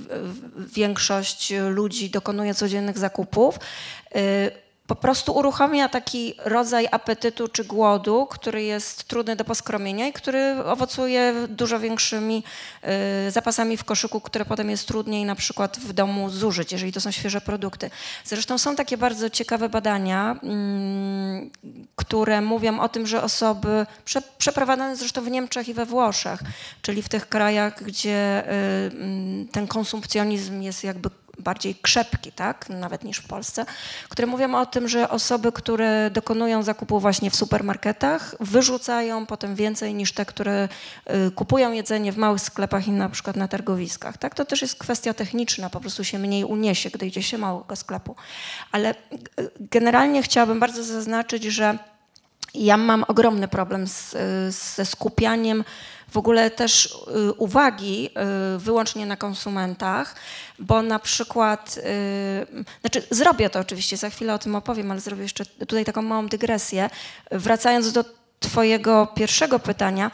większość ludzi dokonuje codziennych zakupów, y, po prostu uruchamia taki rodzaj apetytu czy głodu, który jest trudny do poskromienia i który owocuje dużo większymi y, zapasami w koszyku, które potem jest trudniej na przykład w domu zużyć, jeżeli to są świeże produkty. Zresztą są takie bardzo ciekawe badania, mm, które mówią o tym, że osoby, prze, przeprowadzane zresztą w Niemczech i we Włoszech, czyli w tych krajach, gdzie y, mm, ten konsumpcjonizm jest jakby bardziej krzepki, tak, nawet niż w Polsce, które mówią o tym, że osoby, które dokonują zakupu właśnie w supermarketach, wyrzucają potem więcej niż te, które y, kupują jedzenie w małych sklepach i na przykład na targowiskach. Tak? To też jest kwestia techniczna, po prostu się mniej uniesie, gdy idzie się małego sklepu. Ale y, generalnie chciałabym bardzo zaznaczyć, że ja mam ogromny problem z, y, ze skupianiem w ogóle też y, uwagi y, wyłącznie na konsumentach, bo na przykład, znaczy zrobię to oczywiście, za chwilę o tym opowiem, ale zrobię jeszcze tutaj taką małą dygresję. Wracając do Twojego pierwszego pytania,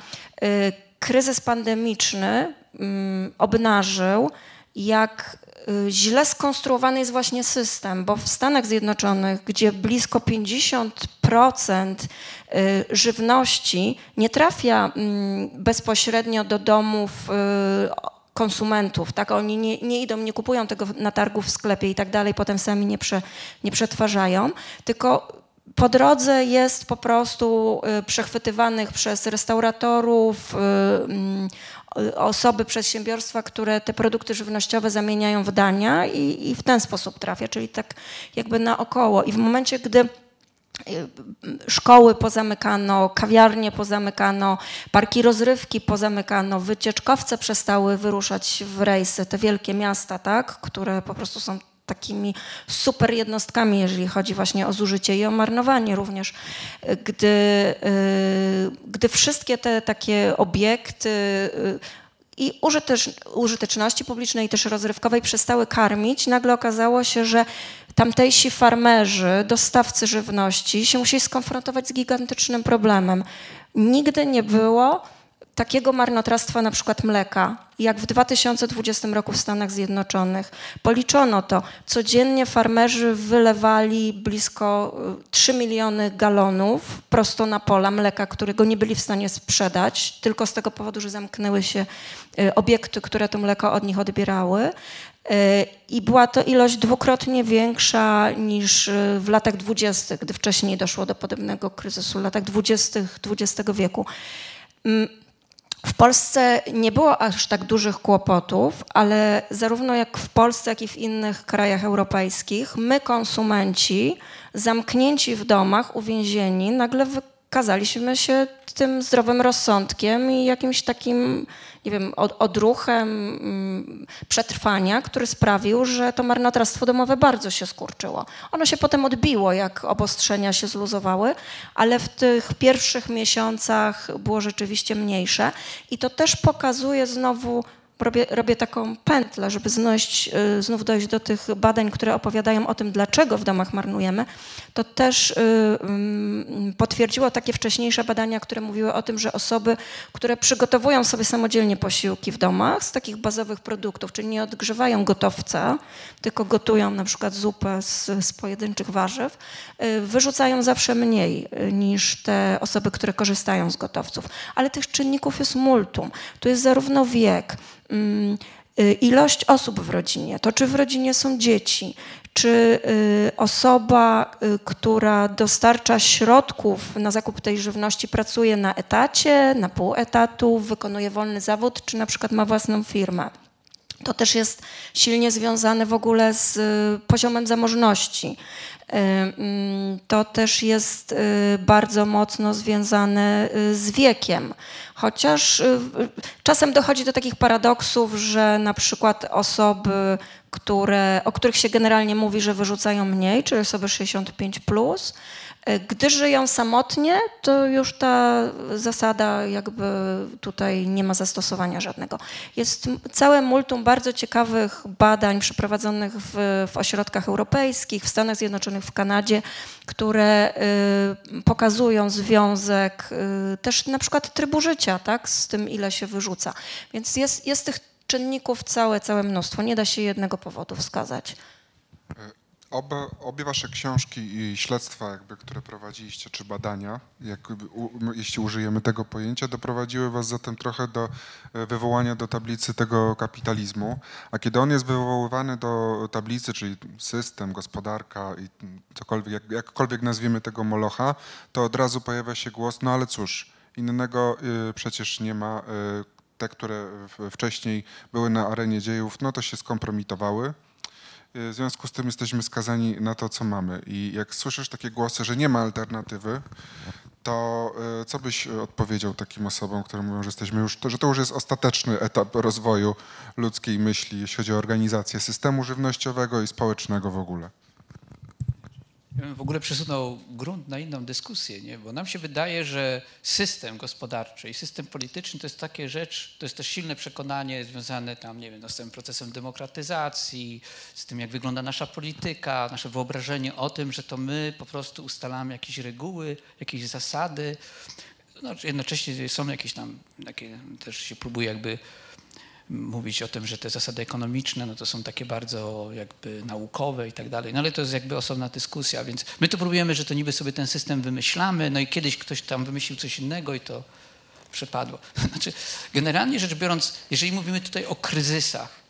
kryzys pandemiczny mm, obnażył, jak źle skonstruowany jest właśnie system, bo w Stanach Zjednoczonych, gdzie blisko 50% y, żywności nie trafia mm, bezpośrednio do domów y, konsumentów, tak? Oni nie, nie idą, nie kupują tego na targu w sklepie i tak dalej, potem sami nie, prze, nie przetwarzają, tylko po drodze jest po prostu y, przechwytywanych przez restauratorów, y, mm, y, osoby, przedsiębiorstwa, które te produkty żywnościowe zamieniają w dania i, i w ten sposób trafia, czyli tak jakby naokoło. I w momencie, gdy y, szkoły pozamykano, kawiarnie pozamykano, parki rozrywki pozamykano, wycieczkowce przestały wyruszać w rejsy, te wielkie miasta, tak, które po prostu są takimi super jednostkami, jeżeli chodzi właśnie o zużycie i o marnowanie również. Gdy, y, gdy wszystkie te takie obiekty y, i użytecz, użyteczności publicznej, też rozrywkowej przestały karmić, nagle okazało się, że tamtejsi farmerzy, dostawcy żywności się musieli skonfrontować z gigantycznym problemem. Nigdy nie było takiego marnotrawstwa na przykład mleka, jak w 2020 roku w Stanach Zjednoczonych. Policzono to. Codziennie farmerzy wylewali blisko y, 3 miliony galonów prosto na pola mleka, którego nie byli w stanie sprzedać, tylko z tego powodu, że zamknęły się y, obiekty, które to mleko od nich odbierały. Y, I była to ilość dwukrotnie większa niż y, w latach dwudziestych, gdy wcześniej doszło do podobnego kryzysu, w latach dwudziestych XX wieku. W Polsce nie było aż tak dużych kłopotów, ale zarówno jak w Polsce, jak i w innych krajach europejskich, my, konsumenci, zamknięci w domach, uwięzieni, nagle wykazaliśmy się tym zdrowym rozsądkiem i jakimś takim, nie wiem, od- odruchem mm, przetrwania, który sprawił, że to marnotrawstwo domowe bardzo się skurczyło. Ono się potem odbiło, jak obostrzenia się zluzowały, ale w tych pierwszych miesiącach było rzeczywiście mniejsze. I to też pokazuje znowu, robię, robię taką pętlę, żeby znosić, y, znów dojść do tych badań, które opowiadają o tym, dlaczego w domach marnujemy, to też y, mm, potwierdziło takie wcześniejsze badania, które mówiły o tym, że osoby, które przygotowują sobie samodzielnie posiłki w domach z takich bazowych produktów, czyli nie odgrzewają gotowca, tylko gotują na przykład zupę z, z pojedynczych warzyw, y, wyrzucają zawsze mniej niż te osoby, które korzystają z gotowców. Ale tych czynników jest multum. Tu jest zarówno wiek, ilość osób w rodzinie, to czy w rodzinie są dzieci, czy y, osoba, y, która dostarcza środków na zakup tej żywności pracuje na etacie, na pół etatu, wykonuje wolny zawód, czy na przykład ma własną firmę. To też jest silnie związane w ogóle z y, poziomem zamożności. Y, mm, To też jest y, bardzo mocno związane y, z wiekiem. Chociaż czasem dochodzi do takich paradoksów, że na przykład osoby, które, o których się generalnie mówi, że wyrzucają mniej, czyli osoby 65 plus, gdy żyją samotnie, to już ta zasada jakby tutaj nie ma zastosowania żadnego. Jest całe multum bardzo ciekawych badań przeprowadzonych w, w ośrodkach europejskich, w Stanach Zjednoczonych, w Kanadzie, które y, pokazują związek y, też na przykład trybu życia, tak, z tym ile się wyrzuca. Więc jest, jest tych czynników całe, całe mnóstwo. Nie da się jednego powodu wskazać. Obe, obie wasze książki i śledztwa, jakby, które prowadziliście, czy badania, jakby, u, jeśli użyjemy tego pojęcia, doprowadziły was zatem trochę do e, wywołania do tablicy tego kapitalizmu. A kiedy on jest wywoływany do tablicy, czyli system, gospodarka i cokolwiek, jak, jakkolwiek nazwiemy tego molocha, to od razu pojawia się głos, no ale cóż, innego y, przecież nie ma. Y, te, które wcześniej były na arenie dziejów, no to się skompromitowały. Y, W związku z tym jesteśmy skazani na to, co mamy. I jak słyszysz takie głosy, że nie ma alternatywy, to y, co byś y, odpowiedział takim osobom, które mówią, że jesteśmy już, że to już jest ostateczny etap rozwoju ludzkiej myśli, jeśli chodzi o organizację systemu żywnościowego i społecznego w ogóle? Ja bym w ogóle przesunął grunt na inną dyskusję, nie? bo nam się wydaje, że system gospodarczy i system polityczny to jest takie rzecz, to jest też silne przekonanie związane tam, nie wiem, no, z tym procesem demokratyzacji, z tym, jak wygląda nasza polityka, nasze wyobrażenie o tym, że to my po prostu ustalamy jakieś reguły, jakieś zasady. No, jednocześnie są jakieś tam, takie, też się próbuje jakby mówić o tym, że te zasady ekonomiczne no to są takie bardzo jakby naukowe i tak dalej, no ale to jest jakby osobna dyskusja, więc my tu próbujemy, że to niby sobie ten system wymyślamy, no i kiedyś ktoś tam wymyślił coś innego i to przepadło. Znaczy, generalnie rzecz biorąc, jeżeli mówimy tutaj o kryzysach,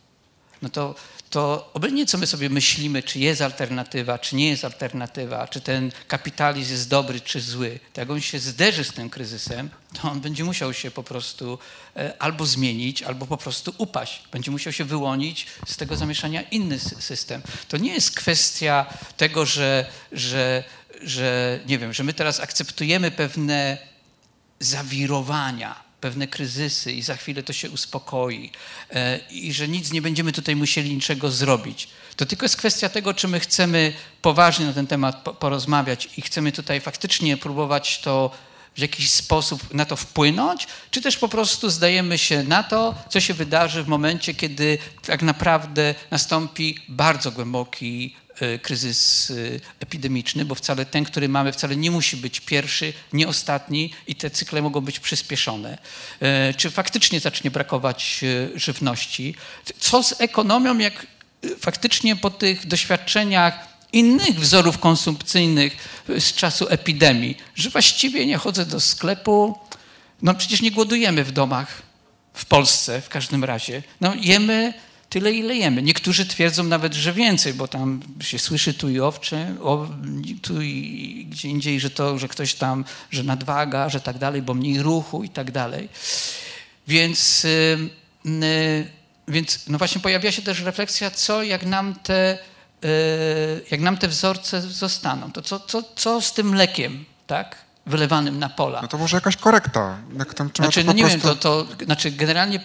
no to, to obojętnie co my sobie myślimy, czy jest alternatywa, czy nie jest alternatywa, czy ten kapitalizm jest dobry, czy zły, to jak on się zderzy z tym kryzysem, to on będzie musiał się po prostu e, albo zmienić, albo po prostu upaść. Będzie musiał się wyłonić z tego zamieszania inny sy- system. To nie jest kwestia tego, że, że, że nie wiem, że my teraz akceptujemy pewne zawirowania, pewne kryzysy i za chwilę to się uspokoi e, i że nic nie będziemy tutaj musieli niczego zrobić. To tylko jest kwestia tego, czy my chcemy poważnie na ten temat po- porozmawiać i chcemy tutaj faktycznie próbować to w jakiś sposób na to wpłynąć, czy też po prostu zdajemy się na to, co się wydarzy w momencie, kiedy tak naprawdę nastąpi bardzo głęboki e, kryzys e, epidemiczny, bo wcale ten, który mamy, wcale nie musi być pierwszy, nie ostatni i te cykle mogą być przyspieszone. E, Czy faktycznie zacznie brakować żywności? Co z ekonomią, jak faktycznie po tych doświadczeniach innych wzorów konsumpcyjnych z czasu epidemii, że właściwie nie chodzę do sklepu, no przecież nie głodujemy w domach, w Polsce w każdym razie. No jemy tyle, ile jemy. Niektórzy twierdzą nawet, że więcej, bo tam się słyszy tu i owcze, o, tu i gdzie indziej, że to, że ktoś tam, że nadwaga, że tak dalej, bo mniej ruchu i tak dalej. Więc, ym, y, więc no właśnie pojawia się też refleksja, co jak nam te, jak nam te wzorce zostaną, to co, co, co z tym mlekiem, tak, wylewanym na pola. No to może jakaś korekta. Jak tam trzeba Znaczy, no nie prostu... wiem, to, to znaczy generalnie,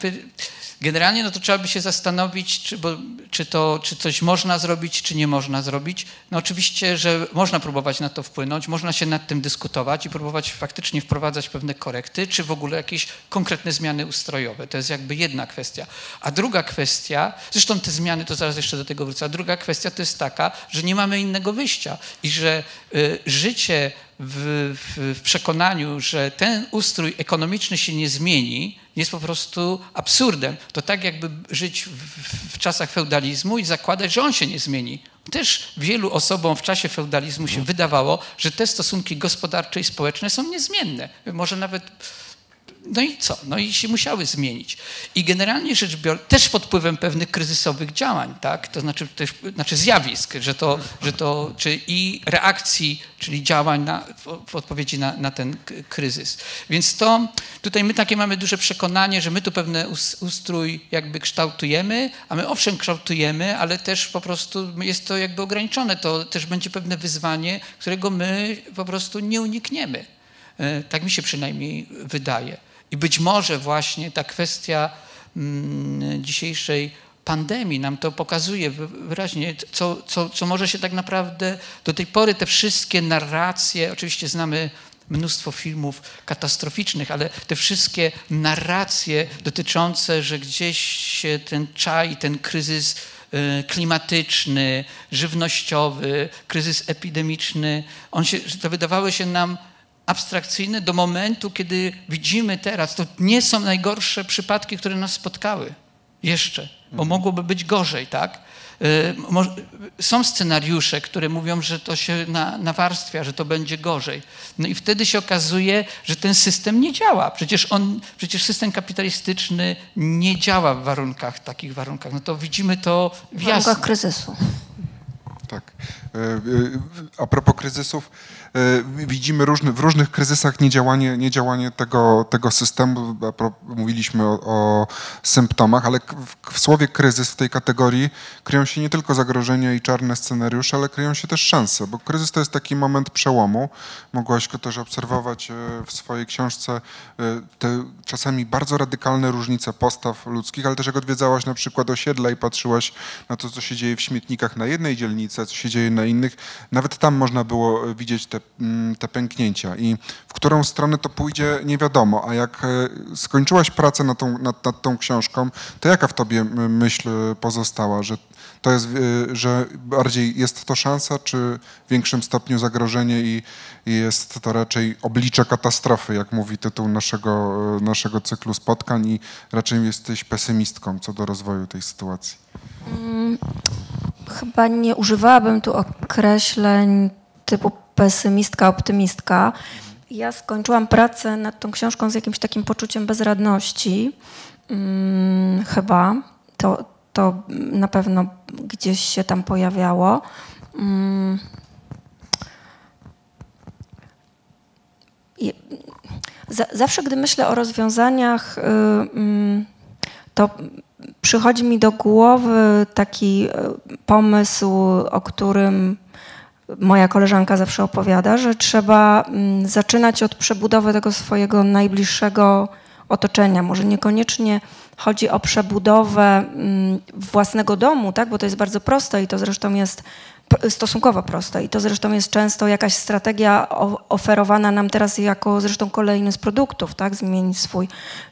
generalnie no to trzeba by się zastanowić, czy, bo, czy, to, czy coś można zrobić, czy nie można zrobić. No oczywiście, że można próbować na to wpłynąć, można się nad tym dyskutować i próbować faktycznie wprowadzać pewne korekty, czy w ogóle jakieś konkretne zmiany ustrojowe. To jest jakby jedna kwestia. A druga kwestia, zresztą te zmiany, to zaraz jeszcze do tego wrócę, a druga kwestia to jest taka, że nie mamy innego wyjścia i że y, życie w, w, w przekonaniu, że ten ustrój ekonomiczny się nie zmieni, jest po prostu absurdem. To tak jakby żyć w, w, czasach feudalizmu i zakładać, że on się nie zmieni. Też wielu osobom w czasie feudalizmu się wydawało, że te stosunki gospodarcze i społeczne są niezmienne. Może nawet no i co? No i się musiały zmienić. I generalnie rzecz biorąc, też pod wpływem pewnych kryzysowych działań, tak? To znaczy też, znaczy zjawisk, że to, że to, czy i reakcji, czyli działań na, w, odpowiedzi na, na ten kryzys. Więc to, tutaj my takie mamy duże przekonanie, że my tu pewne us- ustrój jakby kształtujemy, a my owszem kształtujemy, ale też po prostu jest to jakby ograniczone. To też będzie pewne wyzwanie, którego my po prostu nie unikniemy. E, Tak mi się przynajmniej wydaje. I być może właśnie ta kwestia mm, dzisiejszej pandemii nam to pokazuje wy- wyraźnie, co, co, co może się tak naprawdę do tej pory te wszystkie narracje, oczywiście znamy mnóstwo filmów katastroficznych, ale te wszystkie narracje dotyczące, że gdzieś się ten czai, ten kryzys e, klimatyczny, żywnościowy, kryzys epidemiczny, on się, to wydawały się nam abstrakcyjne do momentu, kiedy widzimy teraz, to nie są najgorsze przypadki, które nas spotkały jeszcze, bo mogłoby być gorzej, tak? Y, Są scenariusze, które mówią, że to się na, nawarstwia, że to będzie gorzej. No i wtedy się okazuje, że ten system nie działa. Przecież, on, przecież system kapitalistyczny nie działa w warunkach, takich warunkach. No to widzimy to W jasno. warunkach kryzysu. Tak. E, e, A propos kryzysów, widzimy różny, w różnych kryzysach niedziałanie, niedziałanie tego, tego systemu. Mówiliśmy o, o symptomach, ale w, w słowie kryzys w tej kategorii kryją się nie tylko zagrożenia i czarne scenariusze, ale kryją się też szanse, bo kryzys to jest taki moment przełomu. Mogłaś go też obserwować e, w swojej książce e, te czasami bardzo radykalne różnice postaw ludzkich, ale też jak odwiedzałaś na przykład osiedla i patrzyłaś na to, co się dzieje w śmietnikach na jednej dzielnicy, co się dzieje na innych, nawet tam można było widzieć te, te pęknięcia i w którą stronę to pójdzie, nie wiadomo. A jak e, skończyłaś pracę nad tą, nad, nad tą książką, to jaka w tobie myśl pozostała, że to jest, e, że bardziej jest to szansa, czy w większym stopniu zagrożenie i, i jest to raczej oblicze katastrofy, jak mówi tytuł naszego, e, naszego cyklu spotkań i raczej jesteś pesymistką co do rozwoju tej sytuacji. Chyba nie używałabym tu określeń typu pesymistka, optymistka. Ja skończyłam pracę nad tą książką z jakimś takim poczuciem bezradności. Mm, chyba. To, to na pewno gdzieś się tam pojawiało. Mm. Za- Zawsze, gdy myślę o rozwiązaniach, y, mm, to przychodzi mi do głowy taki e, pomysł, o którym moja koleżanka zawsze opowiada, że trzeba mm, zaczynać od przebudowy tego swojego najbliższego otoczenia. Może niekoniecznie chodzi o przebudowę mm, własnego domu, tak? bo to jest bardzo proste i to zresztą jest stosunkowo proste i to zresztą jest często jakaś strategia oferowana nam teraz jako zresztą kolejny z produktów, tak? Zmienić swój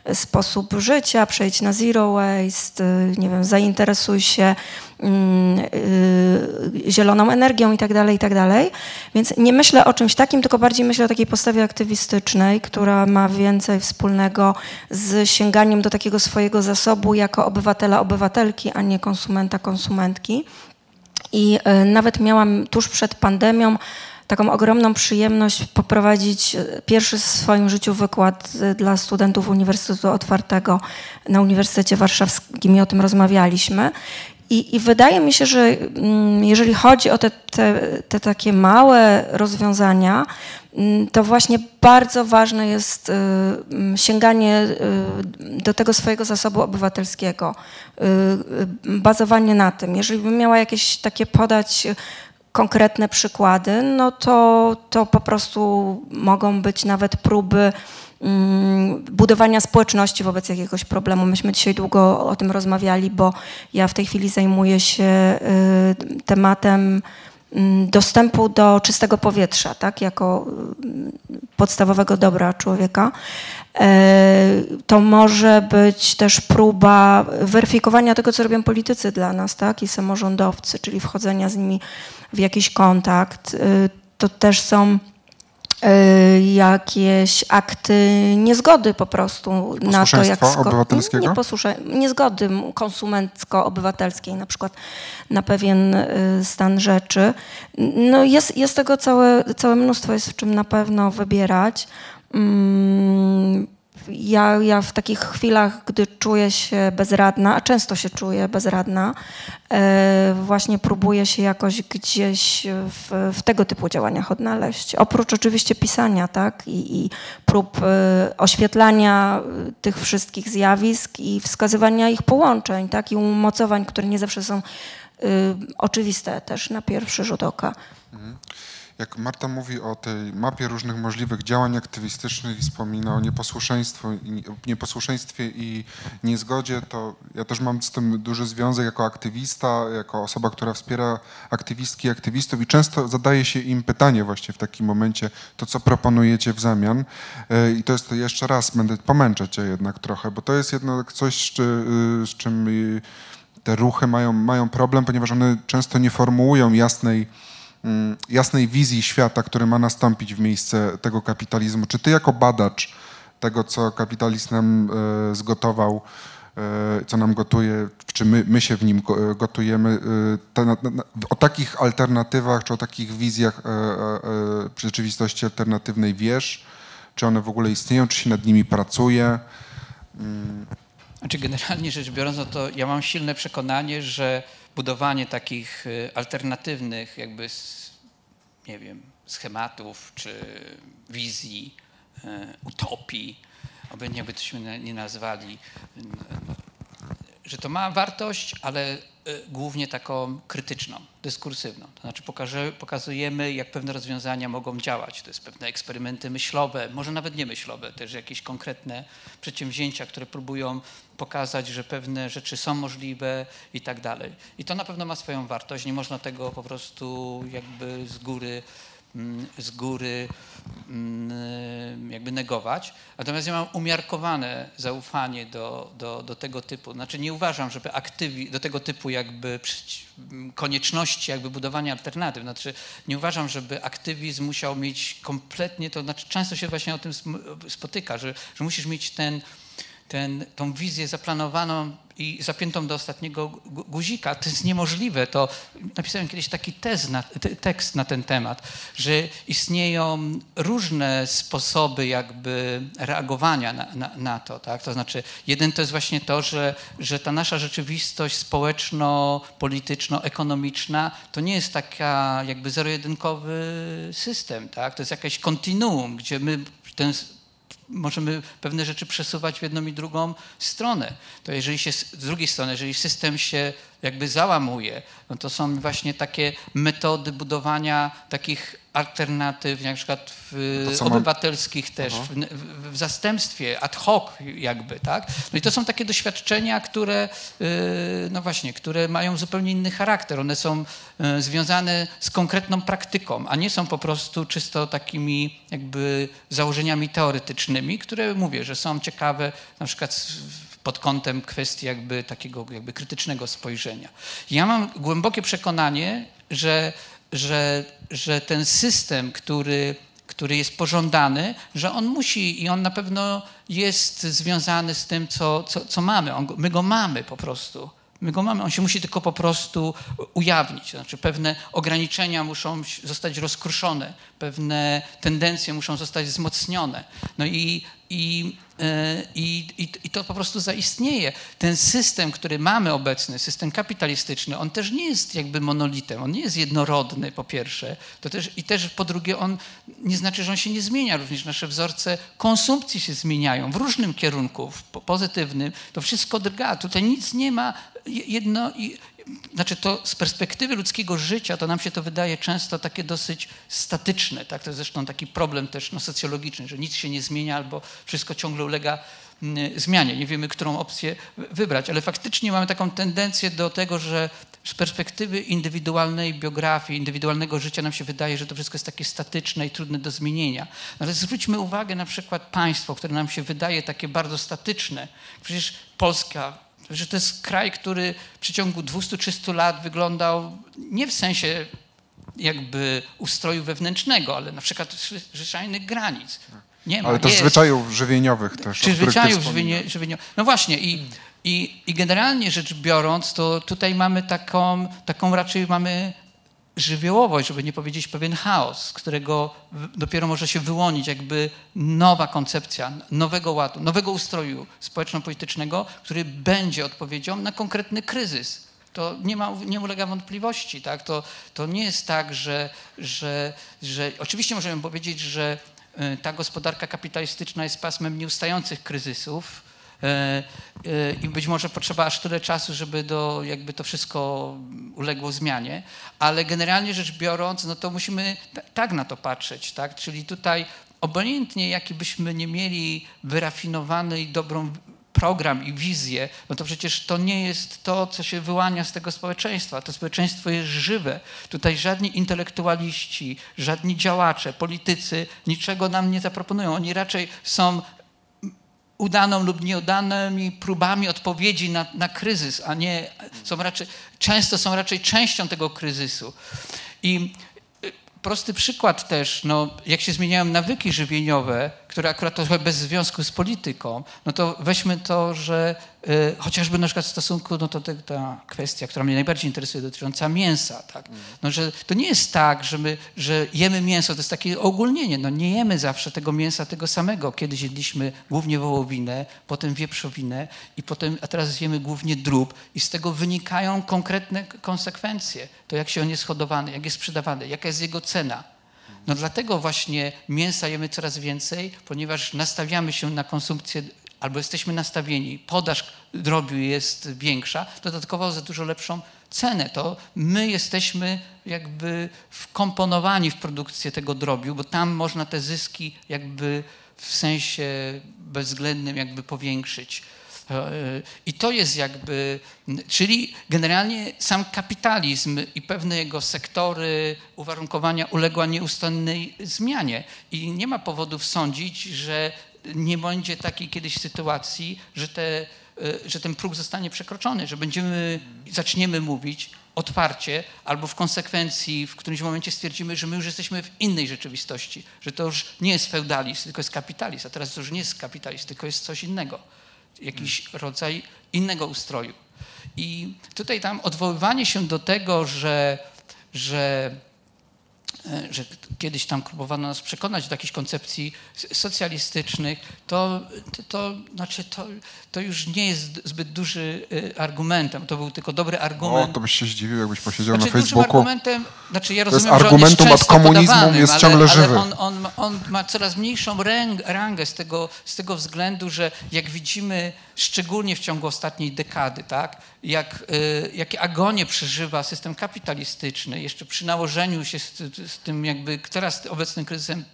e, sposób życia, przejść na zero waste, y, nie wiem, zainteresuj się mm, y, zieloną energią i tak dalej, i tak dalej. Więc nie myślę o czymś takim, tylko bardziej myślę o takiej postawie aktywistycznej, która ma więcej wspólnego z sięganiem do takiego swojego zasobu jako obywatela, obywatelki, a nie konsumenta, konsumentki. I e, nawet miałam tuż przed pandemią taką ogromną przyjemność poprowadzić e, pierwszy w swoim życiu wykład e, dla studentów Uniwersytetu Otwartego na Uniwersytecie Warszawskim i o tym rozmawialiśmy. I, I wydaje mi się, że mm, jeżeli chodzi o te, te, te takie małe rozwiązania, to właśnie bardzo ważne jest y, mm, sięganie y, do tego swojego zasobu obywatelskiego, y, bazowanie na tym. Jeżeli bym miała jakieś takie podać konkretne przykłady, no to, to po prostu mogą być nawet próby mm, budowania społeczności wobec jakiegoś problemu. Myśmy dzisiaj długo o tym rozmawiali, bo ja w tej chwili zajmuję się tematem mm, dostępu do czystego powietrza, tak, jako y, podstawowego dobra człowieka. E, To może być też próba weryfikowania tego, co robią politycy dla nas, tak, i samorządowcy, czyli wchodzenia z nimi w jakiś kontakt. Y, To też są jakieś akty niezgody po prostu na to, jak obywatelskiego? Nie niezgody konsumencko-obywatelskiej, na przykład na pewien y, stan rzeczy. No jest, jest tego całe, całe mnóstwo, jest w czym na pewno wybierać. Mm, Ja, ja w takich chwilach, gdy czuję się bezradna, a często się czuję bezradna, e, właśnie próbuję się jakoś gdzieś w, w tego typu działaniach odnaleźć. Oprócz oczywiście pisania, tak, i, i prób e, oświetlania e, tych wszystkich zjawisk i wskazywania ich połączeń, tak, i umocowań, które nie zawsze są oczywiste też na pierwszy rzut oka. Jak Marta mówi o tej mapie różnych możliwych działań aktywistycznych i wspomina o nieposłuszeństwie, i- niezgodzie, to ja też mam z tym duży związek jako aktywista, jako osoba, która wspiera aktywistki i aktywistów i często zadaje się im pytanie właśnie w takim momencie, to co proponujecie w zamian. E, I to jest jeszcze raz, będę pomęczać cię jednak trochę, bo to jest jednak coś, z, y, czym y, te ruchy mają, mają problem, ponieważ one często nie formułują jasnej jasnej wizji świata, który ma nastąpić w miejsce tego kapitalizmu. Czy ty jako badacz tego, co kapitalizm nam e, zgotował, e, co nam gotuje, czy my, my się w nim go- gotujemy, te, o takich alternatywach, czy o takich wizjach rzeczywistości alternatywnej wiesz? Czy one w ogóle istnieją, czy się nad nimi pracuje? Mm, Znaczy generalnie rzecz biorąc, no to ja mam silne przekonanie, że budowanie takich y, alternatywnych jakby, nie wiem, schematów czy wizji, y, utopii, obojętnie jakby tośmy nie nazwali, y, że to ma wartość, ale y, głównie taką krytyczną, dyskursywną. To znaczy pokaże, pokazujemy, jak pewne rozwiązania mogą działać. To jest pewne eksperymenty myślowe, może nawet nie myślowe, też jakieś konkretne przedsięwzięcia, które próbują pokazać, że pewne rzeczy są możliwe i tak dalej. I to na pewno ma swoją wartość. Nie można tego po prostu jakby z góry mm, z góry jakby negować. Natomiast ja mam umiarkowane zaufanie do, do, do tego typu. Znaczy nie uważam, żeby aktywi, do tego typu jakby przyci- m, konieczności jakby budowania alternatyw. Znaczy nie uważam, żeby aktywizm musiał mieć kompletnie to, znaczy często się właśnie o tym spotyka, że, że musisz mieć ten ten, tą wizję zaplanowaną i zapiętą do ostatniego gu- guzika. To jest niemożliwe. To napisałem kiedyś taki na, te- tekst na ten temat, że istnieją różne sposoby jakby reagowania na, na, na to. Tak? To znaczy, jeden to jest właśnie to, że, że ta nasza rzeczywistość społeczno-polityczno-ekonomiczna to nie jest taka jakby zero-jedynkowy system. Tak? To jest jakieś kontinuum, gdzie my ten możemy pewne rzeczy przesuwać w jedną i drugą stronę. To jeżeli się, z drugiej strony, jeżeli system się jakby załamuje, no to są właśnie takie metody budowania takich alternatyw, na przykład w To co mam- obywatelskich też, w, w, zastępstwie, ad hoc jakby, tak? No i to są takie doświadczenia, które, yy, no właśnie, które mają zupełnie inny charakter. One są yy, związane z konkretną praktyką, a nie są po prostu czysto takimi jakby założeniami teoretycznymi, które mówię, że są ciekawe na przykład pod kątem kwestii jakby takiego jakby krytycznego spojrzenia. Ja mam głębokie przekonanie, że, że, że ten system, który, który jest pożądany, że on musi i on na pewno jest związany z tym, co, co, co mamy. On, my go mamy po prostu. My go mamy, on się musi tylko po prostu ujawnić. To znaczy pewne ograniczenia muszą zostać rozkruszone, pewne tendencje muszą zostać wzmocnione. No i, i, e, i, i, i to po prostu zaistnieje. Ten system, który mamy obecny, system kapitalistyczny, on też nie jest jakby monolitem, on nie jest jednorodny po pierwsze, to też, i też po drugie on nie znaczy, że on się nie zmienia, również nasze wzorce konsumpcji się zmieniają w różnym kierunku, w po- pozytywnym, to wszystko drga, tutaj nic nie ma jedno, znaczy to z perspektywy ludzkiego życia to nam się to wydaje często takie dosyć statyczne, tak? to jest zresztą taki problem też no, socjologiczny, że nic się nie zmienia albo wszystko ciągle ulega mm, zmianie, nie wiemy, którą opcję wy- wybrać, ale faktycznie mamy taką tendencję do tego, że z perspektywy indywidualnej biografii, indywidualnego życia nam się wydaje, że to wszystko jest takie statyczne i trudne do zmienienia. Ale zwróćmy uwagę na przykład państwo, które nam się wydaje takie bardzo statyczne. Przecież Polska, że to jest kraj, który w przeciągu 200-300 lat wyglądał nie w sensie jakby ustroju wewnętrznego, ale na przykład zwy- zwyczajnych granic. Nie ma, Ale też jest. zwyczajów żywieniowych też. Czy zwyczajów wspominasz. żywienio, żywienio. No właśnie i, i, i generalnie rzecz biorąc, to tutaj mamy taką, taką raczej mamy żywiołowość, żeby nie powiedzieć pewien chaos, z którego dopiero może się wyłonić jakby nowa koncepcja nowego ładu, nowego ustroju społeczno-politycznego, który będzie odpowiedzią na konkretny kryzys. To nie, ma, nie ulega wątpliwości. Tak? To, to nie jest tak, że, że, że oczywiście możemy powiedzieć, że y, ta gospodarka kapitalistyczna jest pasmem nieustających kryzysów, i być może potrzeba aż tyle czasu, żeby do, jakby to wszystko uległo zmianie, ale generalnie rzecz biorąc, no to musimy ta- tak na to patrzeć, tak? Czyli tutaj obojętnie jaki byśmy nie mieli wyrafinowany i dobrą program i wizję, no to przecież to nie jest to, co się wyłania z tego społeczeństwa. To społeczeństwo jest żywe. Tutaj żadni intelektualiści, żadni działacze, politycy niczego nam nie zaproponują. Oni raczej są udaną lub nieudanymi próbami odpowiedzi na, na kryzys, a nie są raczej, często są raczej częścią tego kryzysu. I y, prosty przykład też, no, jak się zmieniają nawyki żywieniowe, które akurat trochę bez związku z polityką, no to weźmy to, że chociażby na przykład w stosunku, no to te, ta kwestia, która mnie najbardziej interesuje, dotycząca mięsa, tak? No, że to nie jest tak, że my, że jemy mięso, to jest takie ogólnienie, no nie jemy zawsze tego mięsa tego samego. Kiedyś jedliśmy głównie wołowinę, potem wieprzowinę i potem, a teraz jemy głównie drób i z tego wynikają konkretne konsekwencje. To jak się on jest hodowany, jak jest sprzedawany, jaka jest jego cena. No dlatego właśnie mięsa jemy coraz więcej, ponieważ nastawiamy się na konsumpcję, albo jesteśmy nastawieni, podaż drobiu jest większa, dodatkowo za dużo lepszą cenę. To my jesteśmy jakby wkomponowani w produkcję tego drobiu, bo tam można te zyski jakby w sensie bezwzględnym jakby powiększyć. E, I to jest jakby, czyli generalnie sam kapitalizm i pewne jego sektory, uwarunkowania uległa nieustannej zmianie. I nie ma powodów sądzić, że nie będzie takiej kiedyś sytuacji, że, te, e, że ten próg zostanie przekroczony, że będziemy, zaczniemy mówić otwarcie, albo w konsekwencji w którymś momencie stwierdzimy, że my już jesteśmy w innej rzeczywistości, że to już nie jest feudalizm, tylko jest kapitalizm, a teraz to już nie jest kapitalizm, tylko jest coś innego jakiś rodzaj innego ustroju. I tutaj tam odwoływanie się do tego, że, że, że kiedyś tam próbowano nas przekonać do jakichś koncepcji socjalistycznych, to, to, znaczy to, to już nie jest zbyt duży e, argumentem. To był tylko dobry O, argument. to byś się zdziwił, jakbyś posiedział Znaczy, na dużym Facebooku. argumentem, znaczy ja To jest rozumiem, argumentum jest często komunizmum podawanym, jest ciągle ale żywy. On, on, on ma coraz mniejszą rangę z tego, z tego względu, że jak widzimy, szczególnie w ciągu ostatniej dekady, tak, jak, y, jakie agonie przeżywa system kapitalistyczny, jeszcze przy nałożeniu się z, z tym jakby teraz obecnym kryzysem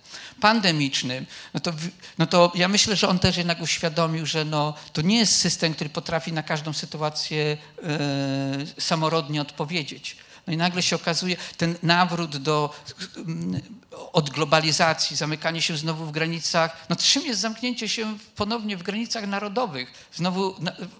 pandemicznym, no to, no to ja myślę, że on też jednak uświadomił, że no, to nie jest system, który potrafi na każdą sytuację y, samorodnie odpowiedzieć. No i nagle się okazuje ten nawrót do, mm, od globalizacji, zamykanie się znowu w granicach. No czym jest zamknięcie się ponownie w granicach narodowych? Znowu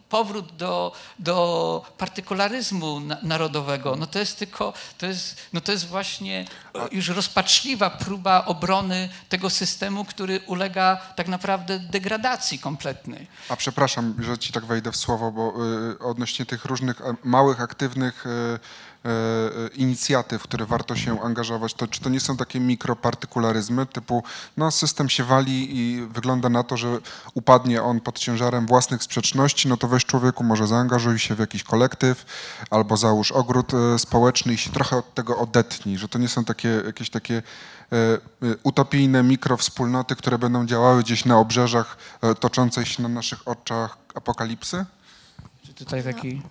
powrót do, do partykularyzmu na, narodowego. No to jest tylko, to jest, no to jest właśnie już rozpaczliwa próba obrony tego systemu, który ulega tak naprawdę degradacji kompletnej. A przepraszam, że ci tak wejdę w słowo, bo y, odnośnie tych różnych e, małych, aktywnych y, inicjatyw, w które warto się angażować, to czy to nie są takie mikropartykularyzmy typu, no system się wali i wygląda na to, że upadnie on pod ciężarem własnych sprzeczności, no to weź człowieku, może zaangażuj się w jakiś kolektyw albo załóż ogród y, społeczny i się trochę od tego odetnij, że to nie są takie jakieś takie e, e, utopijne mikrowspólnoty, które będą działały gdzieś na obrzeżach e, toczącej się na naszych oczach apokalipsy? Tutaj taki...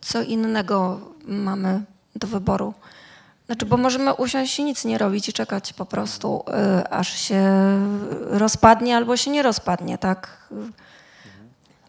Co innego mamy do wyboru? Znaczy, bo możemy usiąść i nic nie robić i czekać po prostu, y, aż się rozpadnie albo się nie rozpadnie, tak?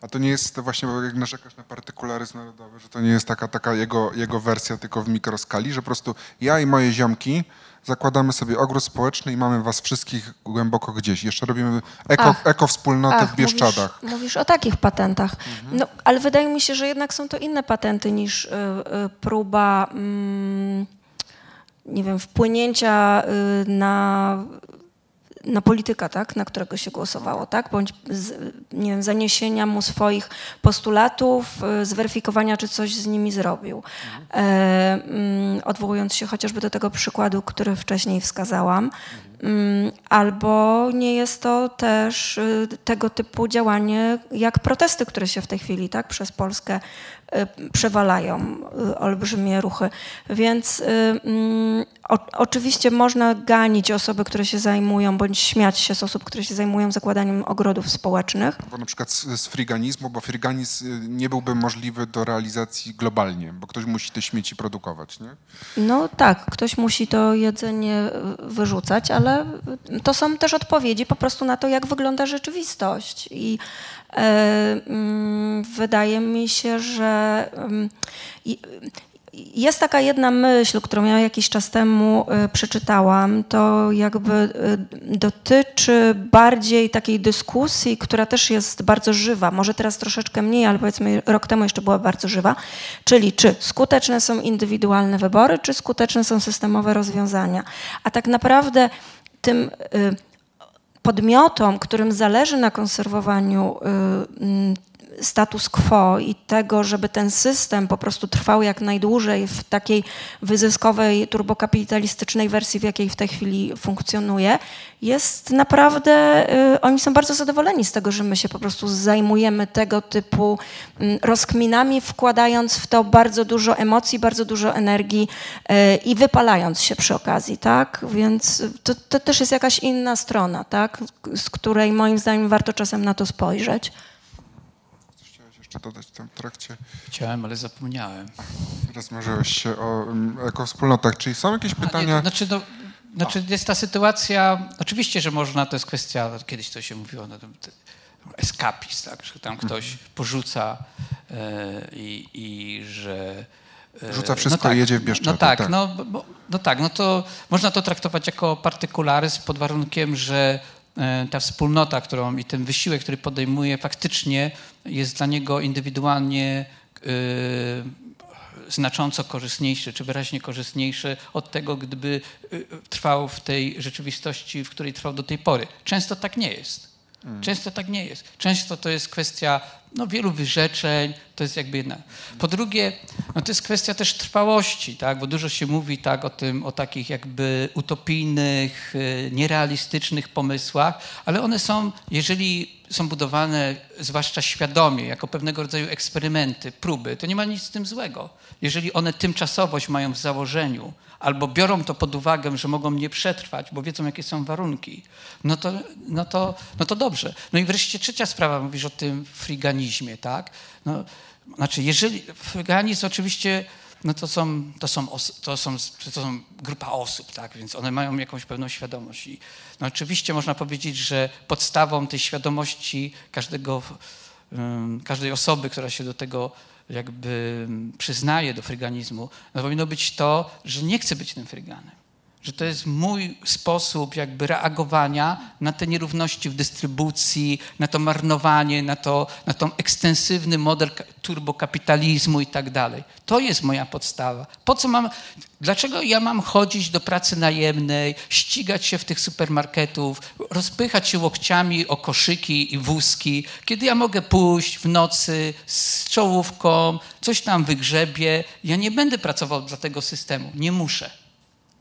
A to nie jest to właśnie, bo jak narzekasz na partykularyzm narodowy, że to nie jest taka, taka jego, jego wersja tylko w mikroskali, że po prostu ja i moje ziomki zakładamy sobie ogród społeczny i mamy was wszystkich głęboko gdzieś. Jeszcze robimy eko, Ach. ekowspólnotę w Ach, Bieszczadach. Mówisz, mówisz o takich patentach. No, ale wydaje mi się, że jednak są to inne patenty niż y, y, próba, mm, nie wiem, wpłynięcia y, na, na polityka, tak, na którego się głosowało, tak, bądź z, nie wiem, zaniesienia mu swoich postulatów, y, zweryfikowania, czy coś z nimi zrobił. E, mm, odwołując się chociażby do tego przykładu, który wcześniej wskazałam. Mm, Albo nie jest to też y, tego typu działanie jak protesty, które się w tej chwili tak, przez Polskę przewalają, y, olbrzymie ruchy. Więc y, mm, o, oczywiście można ganić osoby, które się zajmują, bądź śmiać się z osób, które się zajmują zakładaniem ogrodów społecznych. Bo na przykład z, z friganizmu, bo friganizm y, nie byłby możliwy do realizacji globalnie, bo ktoś musi te śmieci produkować, nie? No tak, ktoś musi to jedzenie y, wyrzucać, ale y, to są też odpowiedzi po prostu na to, jak wygląda rzeczywistość. I mm, wydaje mi się, że jest taka jedna myśl, którą ja jakiś czas temu y, przeczytałam, to jakby y, dotyczy bardziej takiej dyskusji, która też jest bardzo żywa. Może teraz troszeczkę mniej, ale powiedzmy rok temu jeszcze była bardzo żywa. Czyli czy skuteczne są indywidualne wybory, czy skuteczne są systemowe rozwiązania. A tak naprawdę tym y, podmiotom, którym zależy na konserwowaniu status quo i tego, żeby ten system po prostu trwał jak najdłużej w takiej wyzyskowej, turbokapitalistycznej wersji, w jakiej w tej chwili funkcjonuje, jest naprawdę, y, oni są bardzo zadowoleni z tego, że my się po prostu zajmujemy tego typu mm, rozkminami, wkładając w to bardzo dużo emocji, bardzo dużo energii y, i wypalając się przy okazji, tak? Więc to, to też jest jakaś inna strona, tak? Z której moim zdaniem warto czasem na to spojrzeć. Jeszcze dodać w tym trakcie? Chciałem, ale zapomniałem. Rozmarzyłeś się o mm, ekowspólnotach. Czyli są jakieś A, nie, pytania? to znaczy, no, znaczy jest ta sytuacja, oczywiście, że można, to jest kwestia, kiedyś to się mówiło, no, eskapizm, tak, że tam ktoś porzuca e, i, i że... e, Rzuca wszystko i jedzie w Bieszczady, No tak, tak. No, bo, no tak, no to można to traktować jako partykularyzm pod warunkiem, że ta wspólnota, którą i ten wysiłek, który podejmuje, faktycznie jest dla niego indywidualnie e, znacząco korzystniejszy, czy wyraźnie korzystniejszy od tego, gdyby y, trwał w tej rzeczywistości, w której trwał do tej pory. Często tak nie jest. Często tak nie jest. Często to jest kwestia no, wielu wyrzeczeń, to jest jakby jedna. Po drugie, no, to jest kwestia też trwałości, tak? bo dużo się mówi tak, o, tym, o takich jakby utopijnych, y, nierealistycznych pomysłach, ale one są, jeżeli są budowane zwłaszcza świadomie, jako pewnego rodzaju eksperymenty, próby, to nie ma nic z tym złego. Jeżeli one tymczasowość mają w założeniu, albo biorą to pod uwagę, że mogą nie przetrwać, bo wiedzą, jakie są warunki, no to, no to, no to dobrze. No i wreszcie trzecia sprawa, mówisz o tym friganizmie, tak? No, znaczy, jeżeli friganizm oczywiście, no to są, to są, to są, to są grupa osób, tak? Więc one mają jakąś pewną świadomość. I no oczywiście można powiedzieć, że podstawą tej świadomości każdego, każdej osoby, która się do tego jakby przyznaje do fryganizmu, no powinno być to, że nie chce być tym fryganem. Że to jest mój sposób jakby reagowania na te nierówności w dystrybucji, na to marnowanie, na, to, na tą ekstensywny model ka- turbokapitalizmu i tak dalej. To jest moja podstawa. Po co mam, dlaczego ja mam chodzić do pracy najemnej, ścigać się w tych supermarketów, rozpychać się łokciami o koszyki i wózki, kiedy ja mogę pójść w nocy z czołówką, coś tam wygrzebie. Ja nie będę pracował dla tego systemu. Nie muszę.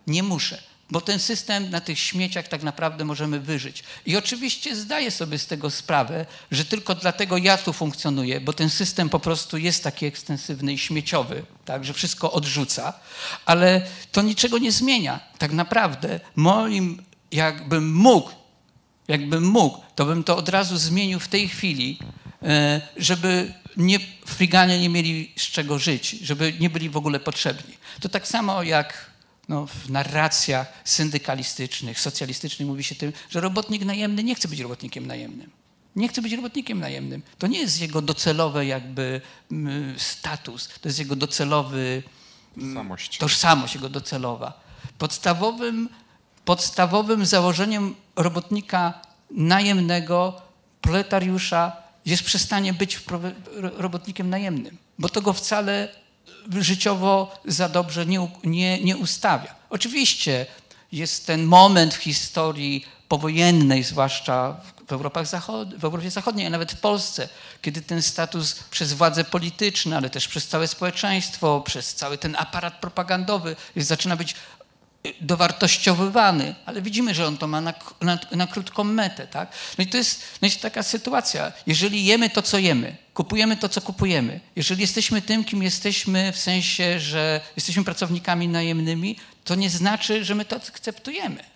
Nie muszę, bo ten system na tych śmieciach tak naprawdę możemy wyżyć. I oczywiście zdaję sobie z tego sprawę, że tylko dlatego ja tu funkcjonuję, bo ten system po prostu jest taki ekstensywny i śmieciowy, tak, że wszystko odrzuca, ale to niczego nie zmienia. Tak naprawdę moim, jakbym mógł, jakbym mógł, to bym to od razu zmienił w tej chwili, e, żeby nie, friganie nie mieli z czego żyć, żeby nie byli w ogóle potrzebni. To tak samo jak no, w narracjach syndykalistycznych, socjalistycznych mówi się tym, że robotnik najemny nie chce być robotnikiem najemnym. Nie chce być robotnikiem najemnym. To nie jest jego docelowy jakby mm, status, to jest jego docelowy mm, Samość. tożsamość jego docelowa. Podstawowym, podstawowym założeniem robotnika najemnego, proletariusza jest przestanie być robotnikiem najemnym, bo to go wcale życiowo za dobrze nie, nie, nie ustawia. Oczywiście jest ten moment w historii powojennej, zwłaszcza w, Europach Zachod- w Europie Zachodniej, a nawet w Polsce, kiedy ten status przez władze polityczne, ale też przez całe społeczeństwo, przez cały ten aparat propagandowy jest, zaczyna być y, dowartościowywany, ale widzimy, że on to ma na, na, na krótką metę. Tak? No i to jest, no jest taka sytuacja. Jeżeli jemy to, co jemy, kupujemy to, co kupujemy, jeżeli jesteśmy tym, kim jesteśmy, w sensie, że jesteśmy pracownikami najemnymi, to nie znaczy, że my to akceptujemy.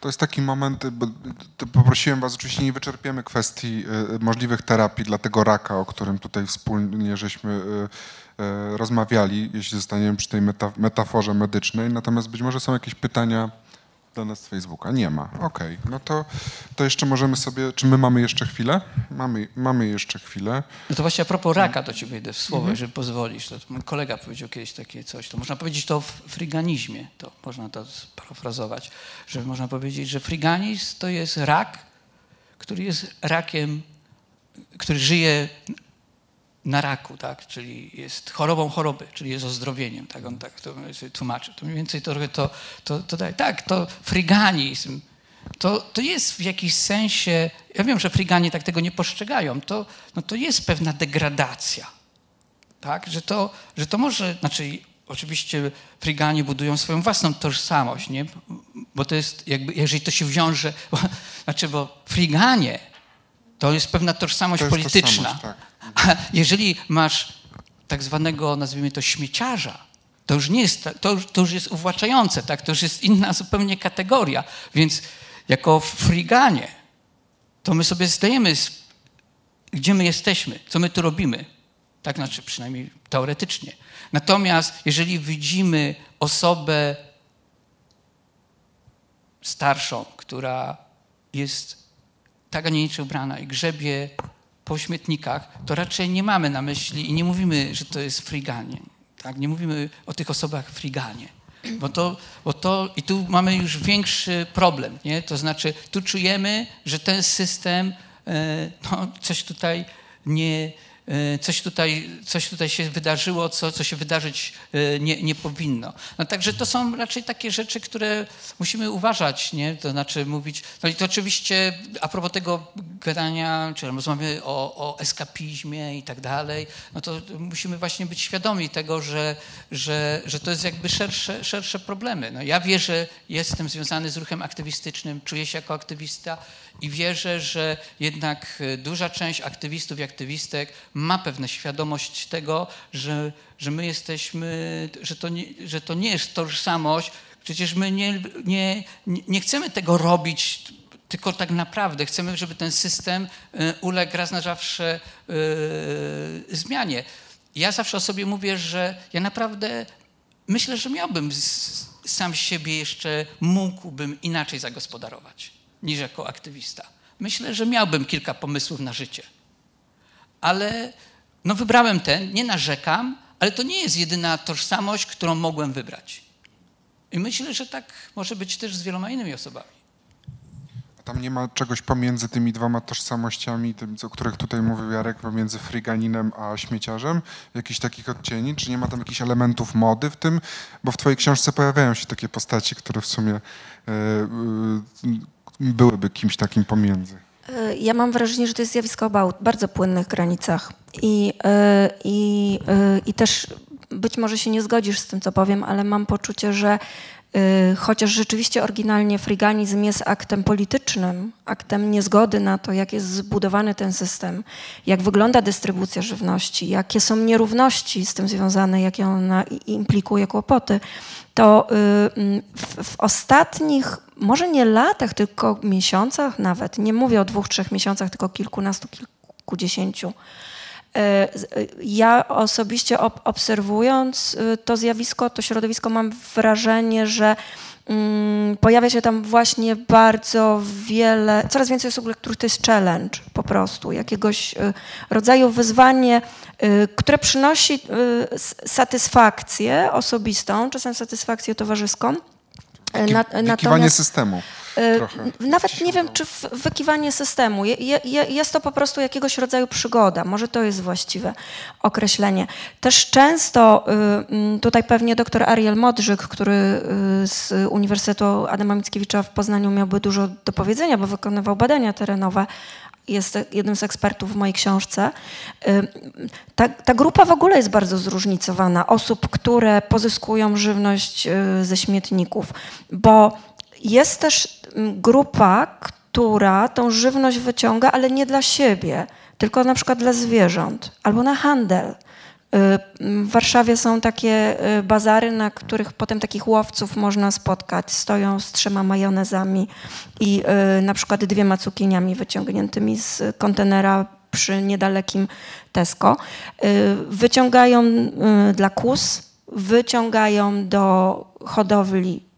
To jest taki moment, bo poprosiłem was, oczywiście nie wyczerpiemy kwestii e, możliwych terapii dla tego raka, o którym tutaj wspólnie żeśmy e, e, rozmawiali, jeśli zostaniemy przy tej meta, metaforze medycznej. Natomiast być może są jakieś pytania do nas z Facebooka. Nie ma. Okej, no to, to jeszcze możemy sobie, czy my mamy jeszcze chwilę? Mamy, mamy jeszcze chwilę. No to właśnie a propos raka, to ci wejdę w słowo, jeżeli pozwolisz. To mój kolega powiedział kiedyś takie coś, to można powiedzieć to w friganizmie, to można to sparafrazować, że można powiedzieć, że friganizm to jest rak, który jest rakiem, który żyje na raku, tak? czyli jest chorobą choroby, czyli jest ozdrowieniem, tak on tak to tłumaczy. To mniej więcej trochę to, to, to daje. Tak, to friganizm to, to jest w jakiś sensie, ja wiem, że friganie tak tego nie postrzegają, to, no to jest pewna degradacja. Tak? Że, to, że to może, znaczy oczywiście friganie budują swoją własną tożsamość, nie? bo to jest jakby, jeżeli to się wiąże, bo, znaczy, bo friganie to jest pewna tożsamość To jest polityczna. tożsamość, tak. A jeżeli masz tak zwanego, nazwijmy to, śmieciarza, to już nie jest, to, to już jest uwłaczające, tak? to już jest inna zupełnie kategoria. Więc jako friganie, to my sobie zdajemy, gdzie my jesteśmy, co my tu robimy. Tak znaczy, przynajmniej teoretycznie. Natomiast jeżeli widzimy osobę starszą, która jest tak, a nie ubrana i grzebie po śmietnikach, to raczej nie mamy na myśli i nie mówimy, że to jest friganie. Tak? Nie mówimy o tych osobach friganie. Bo to, bo to, I tu mamy już większy problem. Nie? To znaczy, tu czujemy, że ten system e, no, coś tutaj nie, coś tutaj, coś tutaj się wydarzyło, co, co się wydarzyć e, nie, nie powinno. No, także to są raczej takie rzeczy, które musimy uważać, nie? to znaczy mówić, no i to oczywiście a propos tego gadania, czy rozmawiamy o, o eskapizmie i tak dalej, no to musimy właśnie być świadomi tego, że, że, że to jest jakby szersze, szersze problemy. No ja wierzę, jestem związany z ruchem aktywistycznym, czuję się jako aktywista i wierzę, że jednak e, duża część aktywistów i aktywistek ma pewną świadomość tego, że, że my jesteśmy, że to, nie, że to nie jest tożsamość. Przecież my nie, nie, nie chcemy tego robić, tylko tak naprawdę chcemy, żeby ten system e, uległ raz na zawsze e, zmianie. Ja zawsze o sobie mówię, że ja naprawdę myślę, że miałbym z, sam siebie jeszcze, mógłbym inaczej zagospodarować niż jako aktywista. Myślę, że miałbym kilka pomysłów na życie. Ale no wybrałem ten, nie narzekam, ale to nie jest jedyna tożsamość, którą mogłem wybrać. I myślę, że tak może być też z wieloma innymi osobami. Tam nie ma czegoś pomiędzy tymi dwoma tożsamościami, tym, o których tutaj mówił Jarek, pomiędzy friganinem a śmieciarzem? Jakichś takich odcieni? Czy nie ma tam jakichś elementów mody w tym? Bo w twojej książce pojawiają się takie postaci, które w sumie e, e, byłyby kimś takim pomiędzy. Y, Ja mam wrażenie, że to jest zjawisko o bardzo płynnych granicach. I, y, i, y, I też być może się nie zgodzisz z tym, co powiem, ale mam poczucie, że chociaż rzeczywiście oryginalnie friganizm jest aktem politycznym, aktem niezgody na to, jak jest zbudowany ten system, jak wygląda dystrybucja żywności, jakie są nierówności z tym związane, jakie ona implikuje kłopoty, to y, mm, w, ostatnich, może nie latach, tylko miesiącach nawet, nie mówię o dwóch, trzech miesiącach, tylko kilkunastu, kilkudziesięciu, y, y, ja osobiście ob, obserwując y, to zjawisko, to środowisko, mam wrażenie, że mm, pojawia się tam właśnie bardzo wiele, coraz więcej osób, dla których to jest challenge po prostu, jakiegoś rodzaju wyzwanie, które przynosi satysfakcję osobistą, czasem satysfakcję towarzyską. Na- Wykiwanie natomiast- systemu. E, trochę. Nawet nie wiem, czy wykiwanie systemu. Je, je, je- jest to po prostu jakiegoś rodzaju przygoda. Może to jest właściwe określenie. Też często, y, tutaj pewnie dr Ariel Modrzyk, który y, z Uniwersytetu Adama Mickiewicza w Poznaniu miałby dużo do powiedzenia, bo wykonywał badania terenowe, jest jednym z ekspertów w mojej książce. Y, Ta, ta grupa w ogóle jest bardzo zróżnicowana. Osób, które pozyskują żywność y, ze śmietników, bo jest też mm, grupa, która tą żywność wyciąga, ale nie dla siebie, tylko na przykład dla zwierząt albo na handel. Y, W Warszawie są takie y, bazary, na których potem takich łowców można spotkać. Stoją z trzema majonezami i y, na przykład dwiema cukiniami wyciągniętymi z kontenera przy niedalekim Tesco. Wyciągają dla kus, wyciągają do hodowli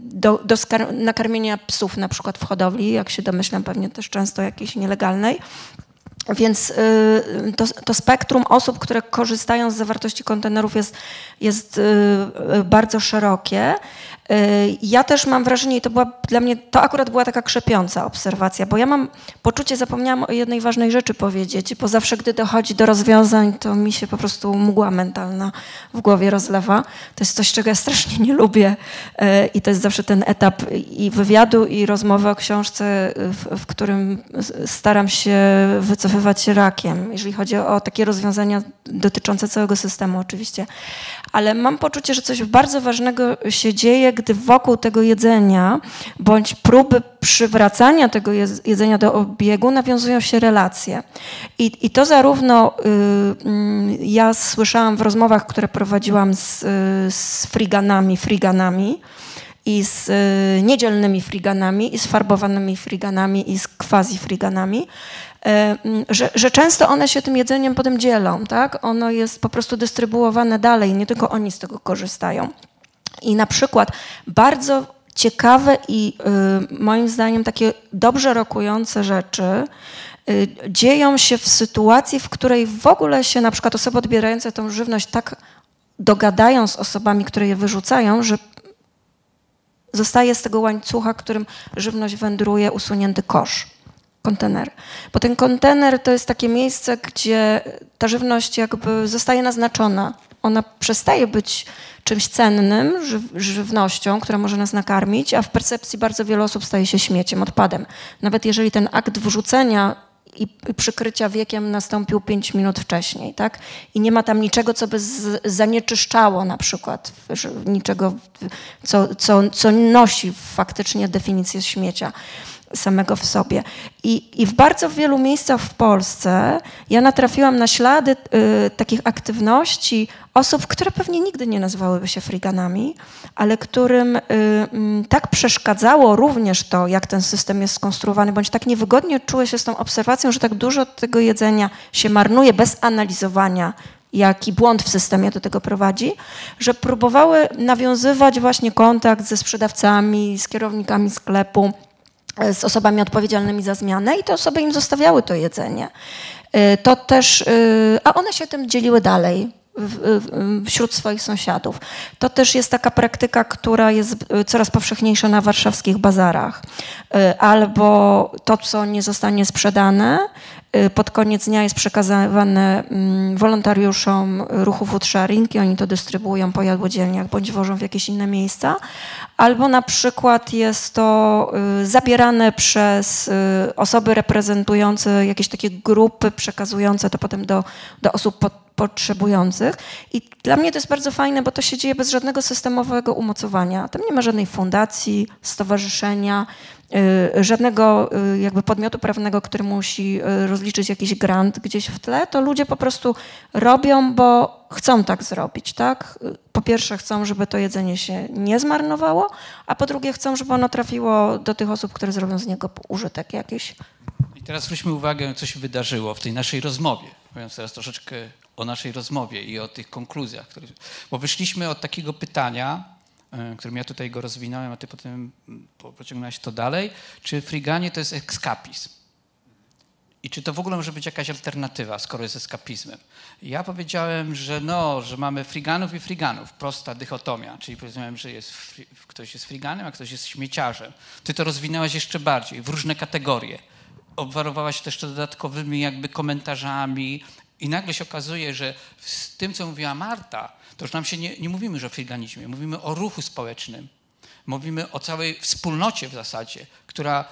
do, do nakarmienia psów na przykład w hodowli, jak się domyślam, pewnie też często jakiejś nielegalnej. Więc y, to, to spektrum osób, które korzystają z zawartości kontenerów jest, jest y, y, bardzo szerokie. Y, Ja też mam wrażenie, i to była dla mnie, to akurat była taka krzepiąca obserwacja, bo ja mam poczucie, zapomniałam o jednej ważnej rzeczy powiedzieć, bo zawsze, gdy dochodzi do rozwiązań, to mi się po prostu mgła mentalna w głowie rozlewa. To jest coś, czego ja strasznie nie lubię y, i to jest zawsze ten etap i wywiadu, i rozmowy o książce, w, w którym staram się wycofywać się rakiem, jeżeli chodzi o takie rozwiązania dotyczące całego systemu oczywiście. Ale mam poczucie, że coś bardzo ważnego się dzieje, gdy wokół tego jedzenia bądź próby przywracania tego jedz- jedzenia do obiegu nawiązują się relacje. I, i to zarówno y, mm, ja słyszałam w rozmowach, które prowadziłam z, y, z friganami, friganami, i z y, niedzielnymi friganami, i z farbowanymi friganami, i z quasi-friganami, e, m, że, że często one się tym jedzeniem potem dzielą, tak? Ono jest po prostu dystrybuowane dalej, nie tylko oni z tego korzystają. I na przykład bardzo ciekawe i y, moim zdaniem takie dobrze rokujące rzeczy y, dzieją się w sytuacji, w której w ogóle się na przykład osoby odbierające tą żywność tak dogadają z osobami, które je wyrzucają, że zostaje z tego łańcucha, którym żywność wędruje, usunięty kosz, kontener. Bo ten kontener to jest takie miejsce, gdzie ta żywność jakby zostaje naznaczona. Ona przestaje być czymś cennym, żyw żywnością, która może nas nakarmić, a w percepcji bardzo wielu osób staje się śmieciem, odpadem. Nawet jeżeli ten akt wrzucenia i przykrycia wiekiem nastąpił 5 minut wcześniej, tak? I nie ma tam niczego, co by zanieczyszczało na przykład, niczego, co, co, co nosi faktycznie definicję śmiecia samego w sobie. I, I w bardzo wielu miejscach w Polsce ja natrafiłam na ślady y, takich aktywności osób, które pewnie nigdy nie nazywałyby się friganami, ale którym y, mm, tak przeszkadzało również to, jak ten system jest skonstruowany, bądź tak niewygodnie czuły się z tą obserwacją, że tak dużo tego jedzenia się marnuje bez analizowania jaki błąd w systemie do tego prowadzi, że próbowały nawiązywać właśnie kontakt ze sprzedawcami, z kierownikami sklepu, z osobami odpowiedzialnymi za zmianę i te osoby im zostawiały to jedzenie. E, To też, e, a one się tym dzieliły dalej wśród swoich sąsiadów. To też jest taka praktyka, która jest e, coraz powszechniejsza na warszawskich bazarach. E, Albo to, co nie zostanie sprzedane, e, pod koniec dnia jest przekazywane mm, wolontariuszom ruchu food sharing i oni to dystrybuują po jadłodzielniach bądź wożą w jakieś inne miejsca. Albo na przykład jest to y, zabierane przez y, osoby reprezentujące jakieś takie grupy, przekazujące to potem do, do osób pod, potrzebujących. I dla mnie to jest bardzo fajne, bo to się dzieje bez żadnego systemowego umocowania. Tam nie ma żadnej fundacji, stowarzyszenia, y, żadnego y, jakby podmiotu prawnego, który musi y, rozliczyć jakiś grant gdzieś w tle. To ludzie po prostu robią, bo chcą tak zrobić, tak? Y, Po pierwsze chcą, żeby to jedzenie się nie zmarnowało, a po drugie chcą, żeby ono trafiło do tych osób, które zrobią z niego użytek jakiś. I teraz zwróćmy uwagę, co się wydarzyło w tej naszej rozmowie. Mówiąc teraz troszeczkę o naszej rozmowie i o tych konkluzjach. Które, bo wyszliśmy od takiego pytania, którym ja tutaj go rozwinąłem, a ty potem po- pociągnąłeś to dalej. Czy friganie to jest ekskapizm? I czy to w ogóle może być jakaś alternatywa, skoro jest eskapizmem? Ja powiedziałem, że no, że mamy friganów i friganów, prosta dychotomia, czyli powiedziałem, że jest ktoś jest friganem, a ktoś jest śmieciarzem. Ty to rozwinęłaś jeszcze bardziej, w różne kategorie. Obwarowałaś też to dodatkowymi jakby komentarzami i nagle się okazuje, że z tym, co mówiła Marta, to już nam się nie, nie mówimy, że o friganizmie, mówimy o ruchu społecznym. Mówimy o całej wspólnocie w zasadzie, która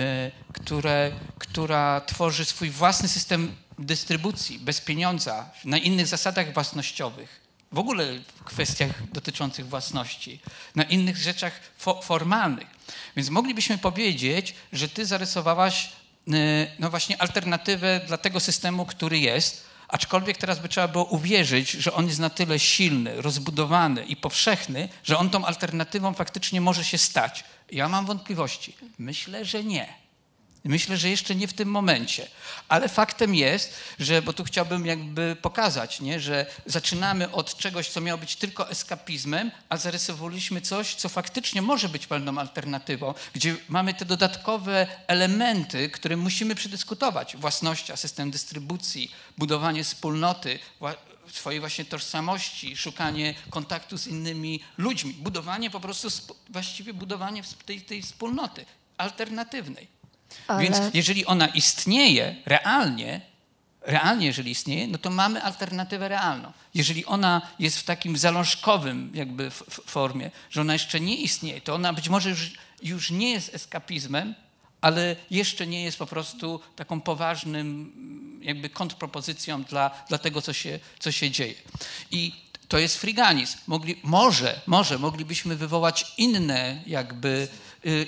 e, które, która tworzy swój własny system dystrybucji bez pieniądza, na innych zasadach własnościowych, w ogóle w kwestiach dotyczących własności, na innych rzeczach fo- formalnych. Więc moglibyśmy powiedzieć, że ty zarysowałaś e, no właśnie alternatywę dla tego systemu, który jest, aczkolwiek teraz by trzeba było uwierzyć, że on jest na tyle silny, rozbudowany i powszechny, że on tą alternatywą faktycznie może się stać. Ja mam wątpliwości. Myślę, że nie. Myślę, że jeszcze nie w tym momencie. Ale faktem jest, że, bo tu chciałbym jakby pokazać, nie, że zaczynamy od czegoś, co miało być tylko eskapizmem, a zarysowaliśmy coś, co faktycznie może być pewną alternatywą, gdzie mamy te dodatkowe elementy, które musimy przedyskutować. Własność, system dystrybucji, budowanie wspólnoty, swojej właśnie tożsamości, szukanie kontaktu z innymi ludźmi, budowanie po prostu, właściwie budowanie tej, tej wspólnoty alternatywnej. Ale- Więc jeżeli ona istnieje realnie, realnie jeżeli istnieje, no to mamy alternatywę realną. Jeżeli ona jest w takim zalążkowym jakby formie, że ona jeszcze nie istnieje, to ona być może już, już nie jest eskapizmem, ale jeszcze nie jest po prostu taką poważnym mm, jakby kontrpropozycją dla, dla tego, co się, co się dzieje. I to jest friganizm. Mogli, może, może moglibyśmy wywołać inne jakby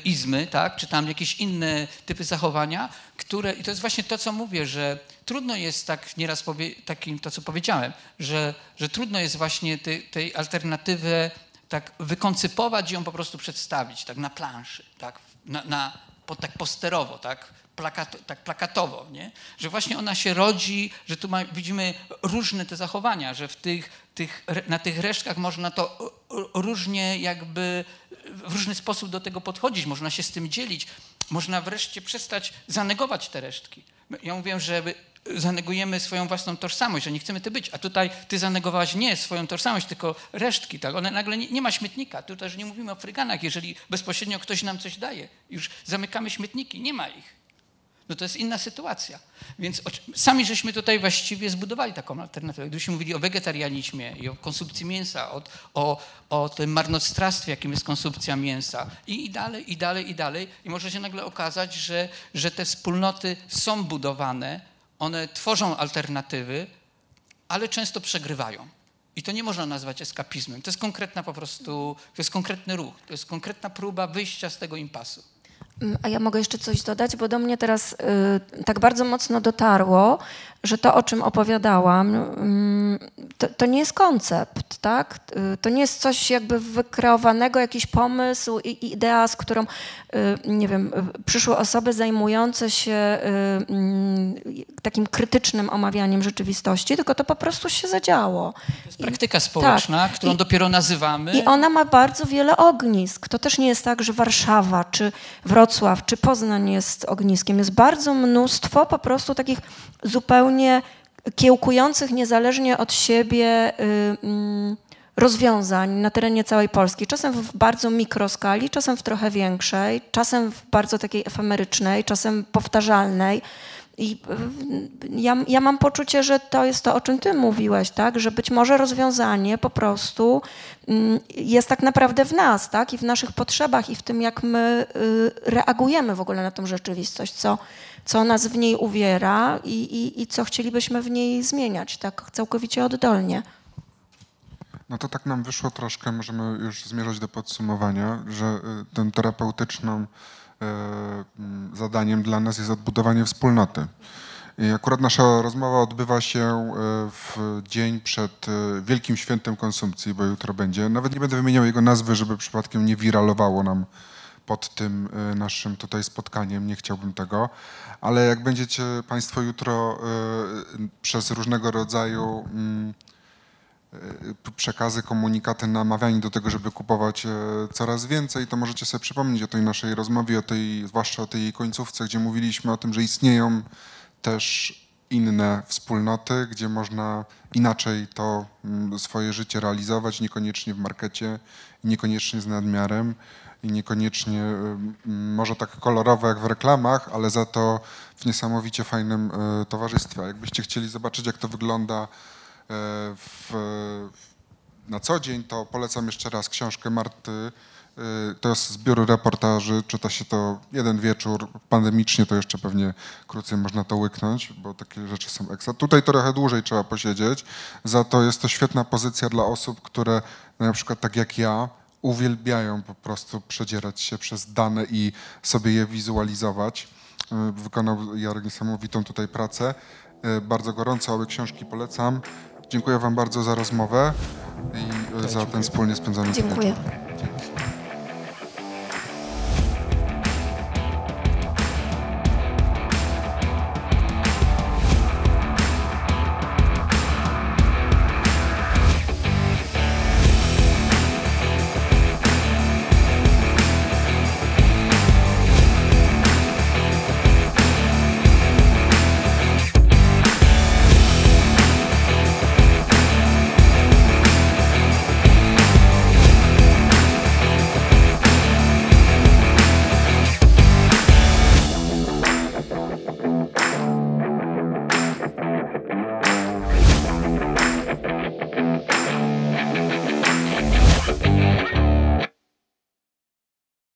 izmy, tak? czy tam jakieś inne typy zachowania, które, i to jest właśnie to, co mówię, że trudno jest tak nieraz powie, takim, to co powiedziałem, że, że trudno jest właśnie tej, tej alternatywy tak wykoncypować i ją po prostu przedstawić, tak na planszy, tak, na, na, po, tak posterowo, tak, tak plakatowo, nie? że właśnie ona się rodzi, że tu ma, widzimy różne te zachowania, że w tych, tych, na tych resztkach można to różnie jakby w różny sposób do tego podchodzić, można się z tym dzielić, można wreszcie przestać zanegować te resztki. Ja mówię, że zanegujemy swoją własną tożsamość, że nie chcemy ty być, a tutaj ty zanegowałaś nie swoją tożsamość, tylko resztki, tak? One nagle nie, nie ma śmietnika, tu też nie mówimy o fryganach, jeżeli bezpośrednio ktoś nam coś daje, już zamykamy śmietniki, nie ma ich. No to jest inna sytuacja. Więc sami żeśmy tutaj właściwie zbudowali taką alternatywę. Gdybyśmy mówili o wegetarianizmie i o konsumpcji mięsa, o, o, o tym marnotrawstwie, jakim jest konsumpcja mięsa i, i dalej, i dalej, i dalej. I może się nagle okazać, że, że te wspólnoty są budowane, one tworzą alternatywy, ale często przegrywają. I to nie można nazwać eskapizmem. To jest konkretna po prostu, to jest konkretny ruch, to jest konkretna próba wyjścia z tego impasu. Mm, A ja mogę jeszcze coś dodać, bo do mnie teraz y, tak bardzo mocno dotarło, że to, o czym opowiadałam, mm, to, to nie jest koncept, tak? Y, To nie jest coś jakby wykreowanego, jakiś pomysł i, i idea, z którą, y, nie wiem, y, przyszły osoby zajmujące się y, mm, takim krytycznym omawianiem rzeczywistości, tylko to po prostu się zadziało. To jest praktyka społeczna, tak. którą I- dopiero nazywamy. I ona ma bardzo wiele ognisk. To też nie jest tak, że Warszawa, czy Wrocław, czy Poznań jest ogniskiem. Jest bardzo mnóstwo po prostu takich zupełnie kiełkujących niezależnie od siebie y, mm, rozwiązań na terenie całej Polski. Czasem w bardzo mikroskali, czasem w trochę większej, czasem w bardzo takiej efemerycznej, czasem powtarzalnej. I y, ja, ja mam poczucie, że to jest to, o czym ty mówiłeś, tak? Że być może rozwiązanie po prostu mm, jest tak naprawdę w nas, tak? I w naszych potrzebach, i w tym, jak my y, reagujemy w ogóle na tą rzeczywistość, co, co nas w niej uwiera i, i, i co chcielibyśmy w niej zmieniać, tak całkowicie oddolnie. No to tak nam wyszło troszkę, możemy już zmierzać do podsumowania, że y, y, mm, zadaniem dla nas jest odbudowanie wspólnoty. I akurat nasza rozmowa odbywa się y, w dzień przed y, Wielkim Świętem Konsumpcji, bo jutro będzie. Nawet nie będę wymieniał jego nazwy, żeby przypadkiem nie wiralowało nam pod tym naszym tutaj spotkaniem. Nie chciałbym tego. Ale jak będziecie Państwo jutro przez różnego rodzaju mm, przekazy, komunikaty namawiani do tego, żeby kupować e, coraz więcej, to możecie sobie przypomnieć o tej naszej rozmowie, o tej, zwłaszcza o tej końcówce, gdzie mówiliśmy o tym, że istnieją też inne wspólnoty, gdzie można inaczej to mm, swoje życie realizować, niekoniecznie w markecie, niekoniecznie z nadmiarem i niekoniecznie mm, może tak kolorowo jak w reklamach, ale za to w niesamowicie fajnym e, towarzystwie. Jakbyście chcieli zobaczyć, jak to wygląda e, w, na co dzień, to polecam jeszcze raz książkę Marty. y, To jest zbiór reportaży, czyta się to jeden wieczór, pandemicznie to jeszcze pewnie krócej można to łyknąć, bo takie rzeczy są ekstra. Tutaj trochę dłużej trzeba posiedzieć, za to jest to świetna pozycja dla osób, które na przykład tak jak ja, uwielbiają po prostu przedzierać się przez dane i sobie je wizualizować. Y, Wykonał Jarek niesamowitą tutaj pracę. Bardzo gorąco obie książki polecam. Dziękuję Wam bardzo za rozmowę i za ten wspólnie spędzony Dziękuję. wieczór.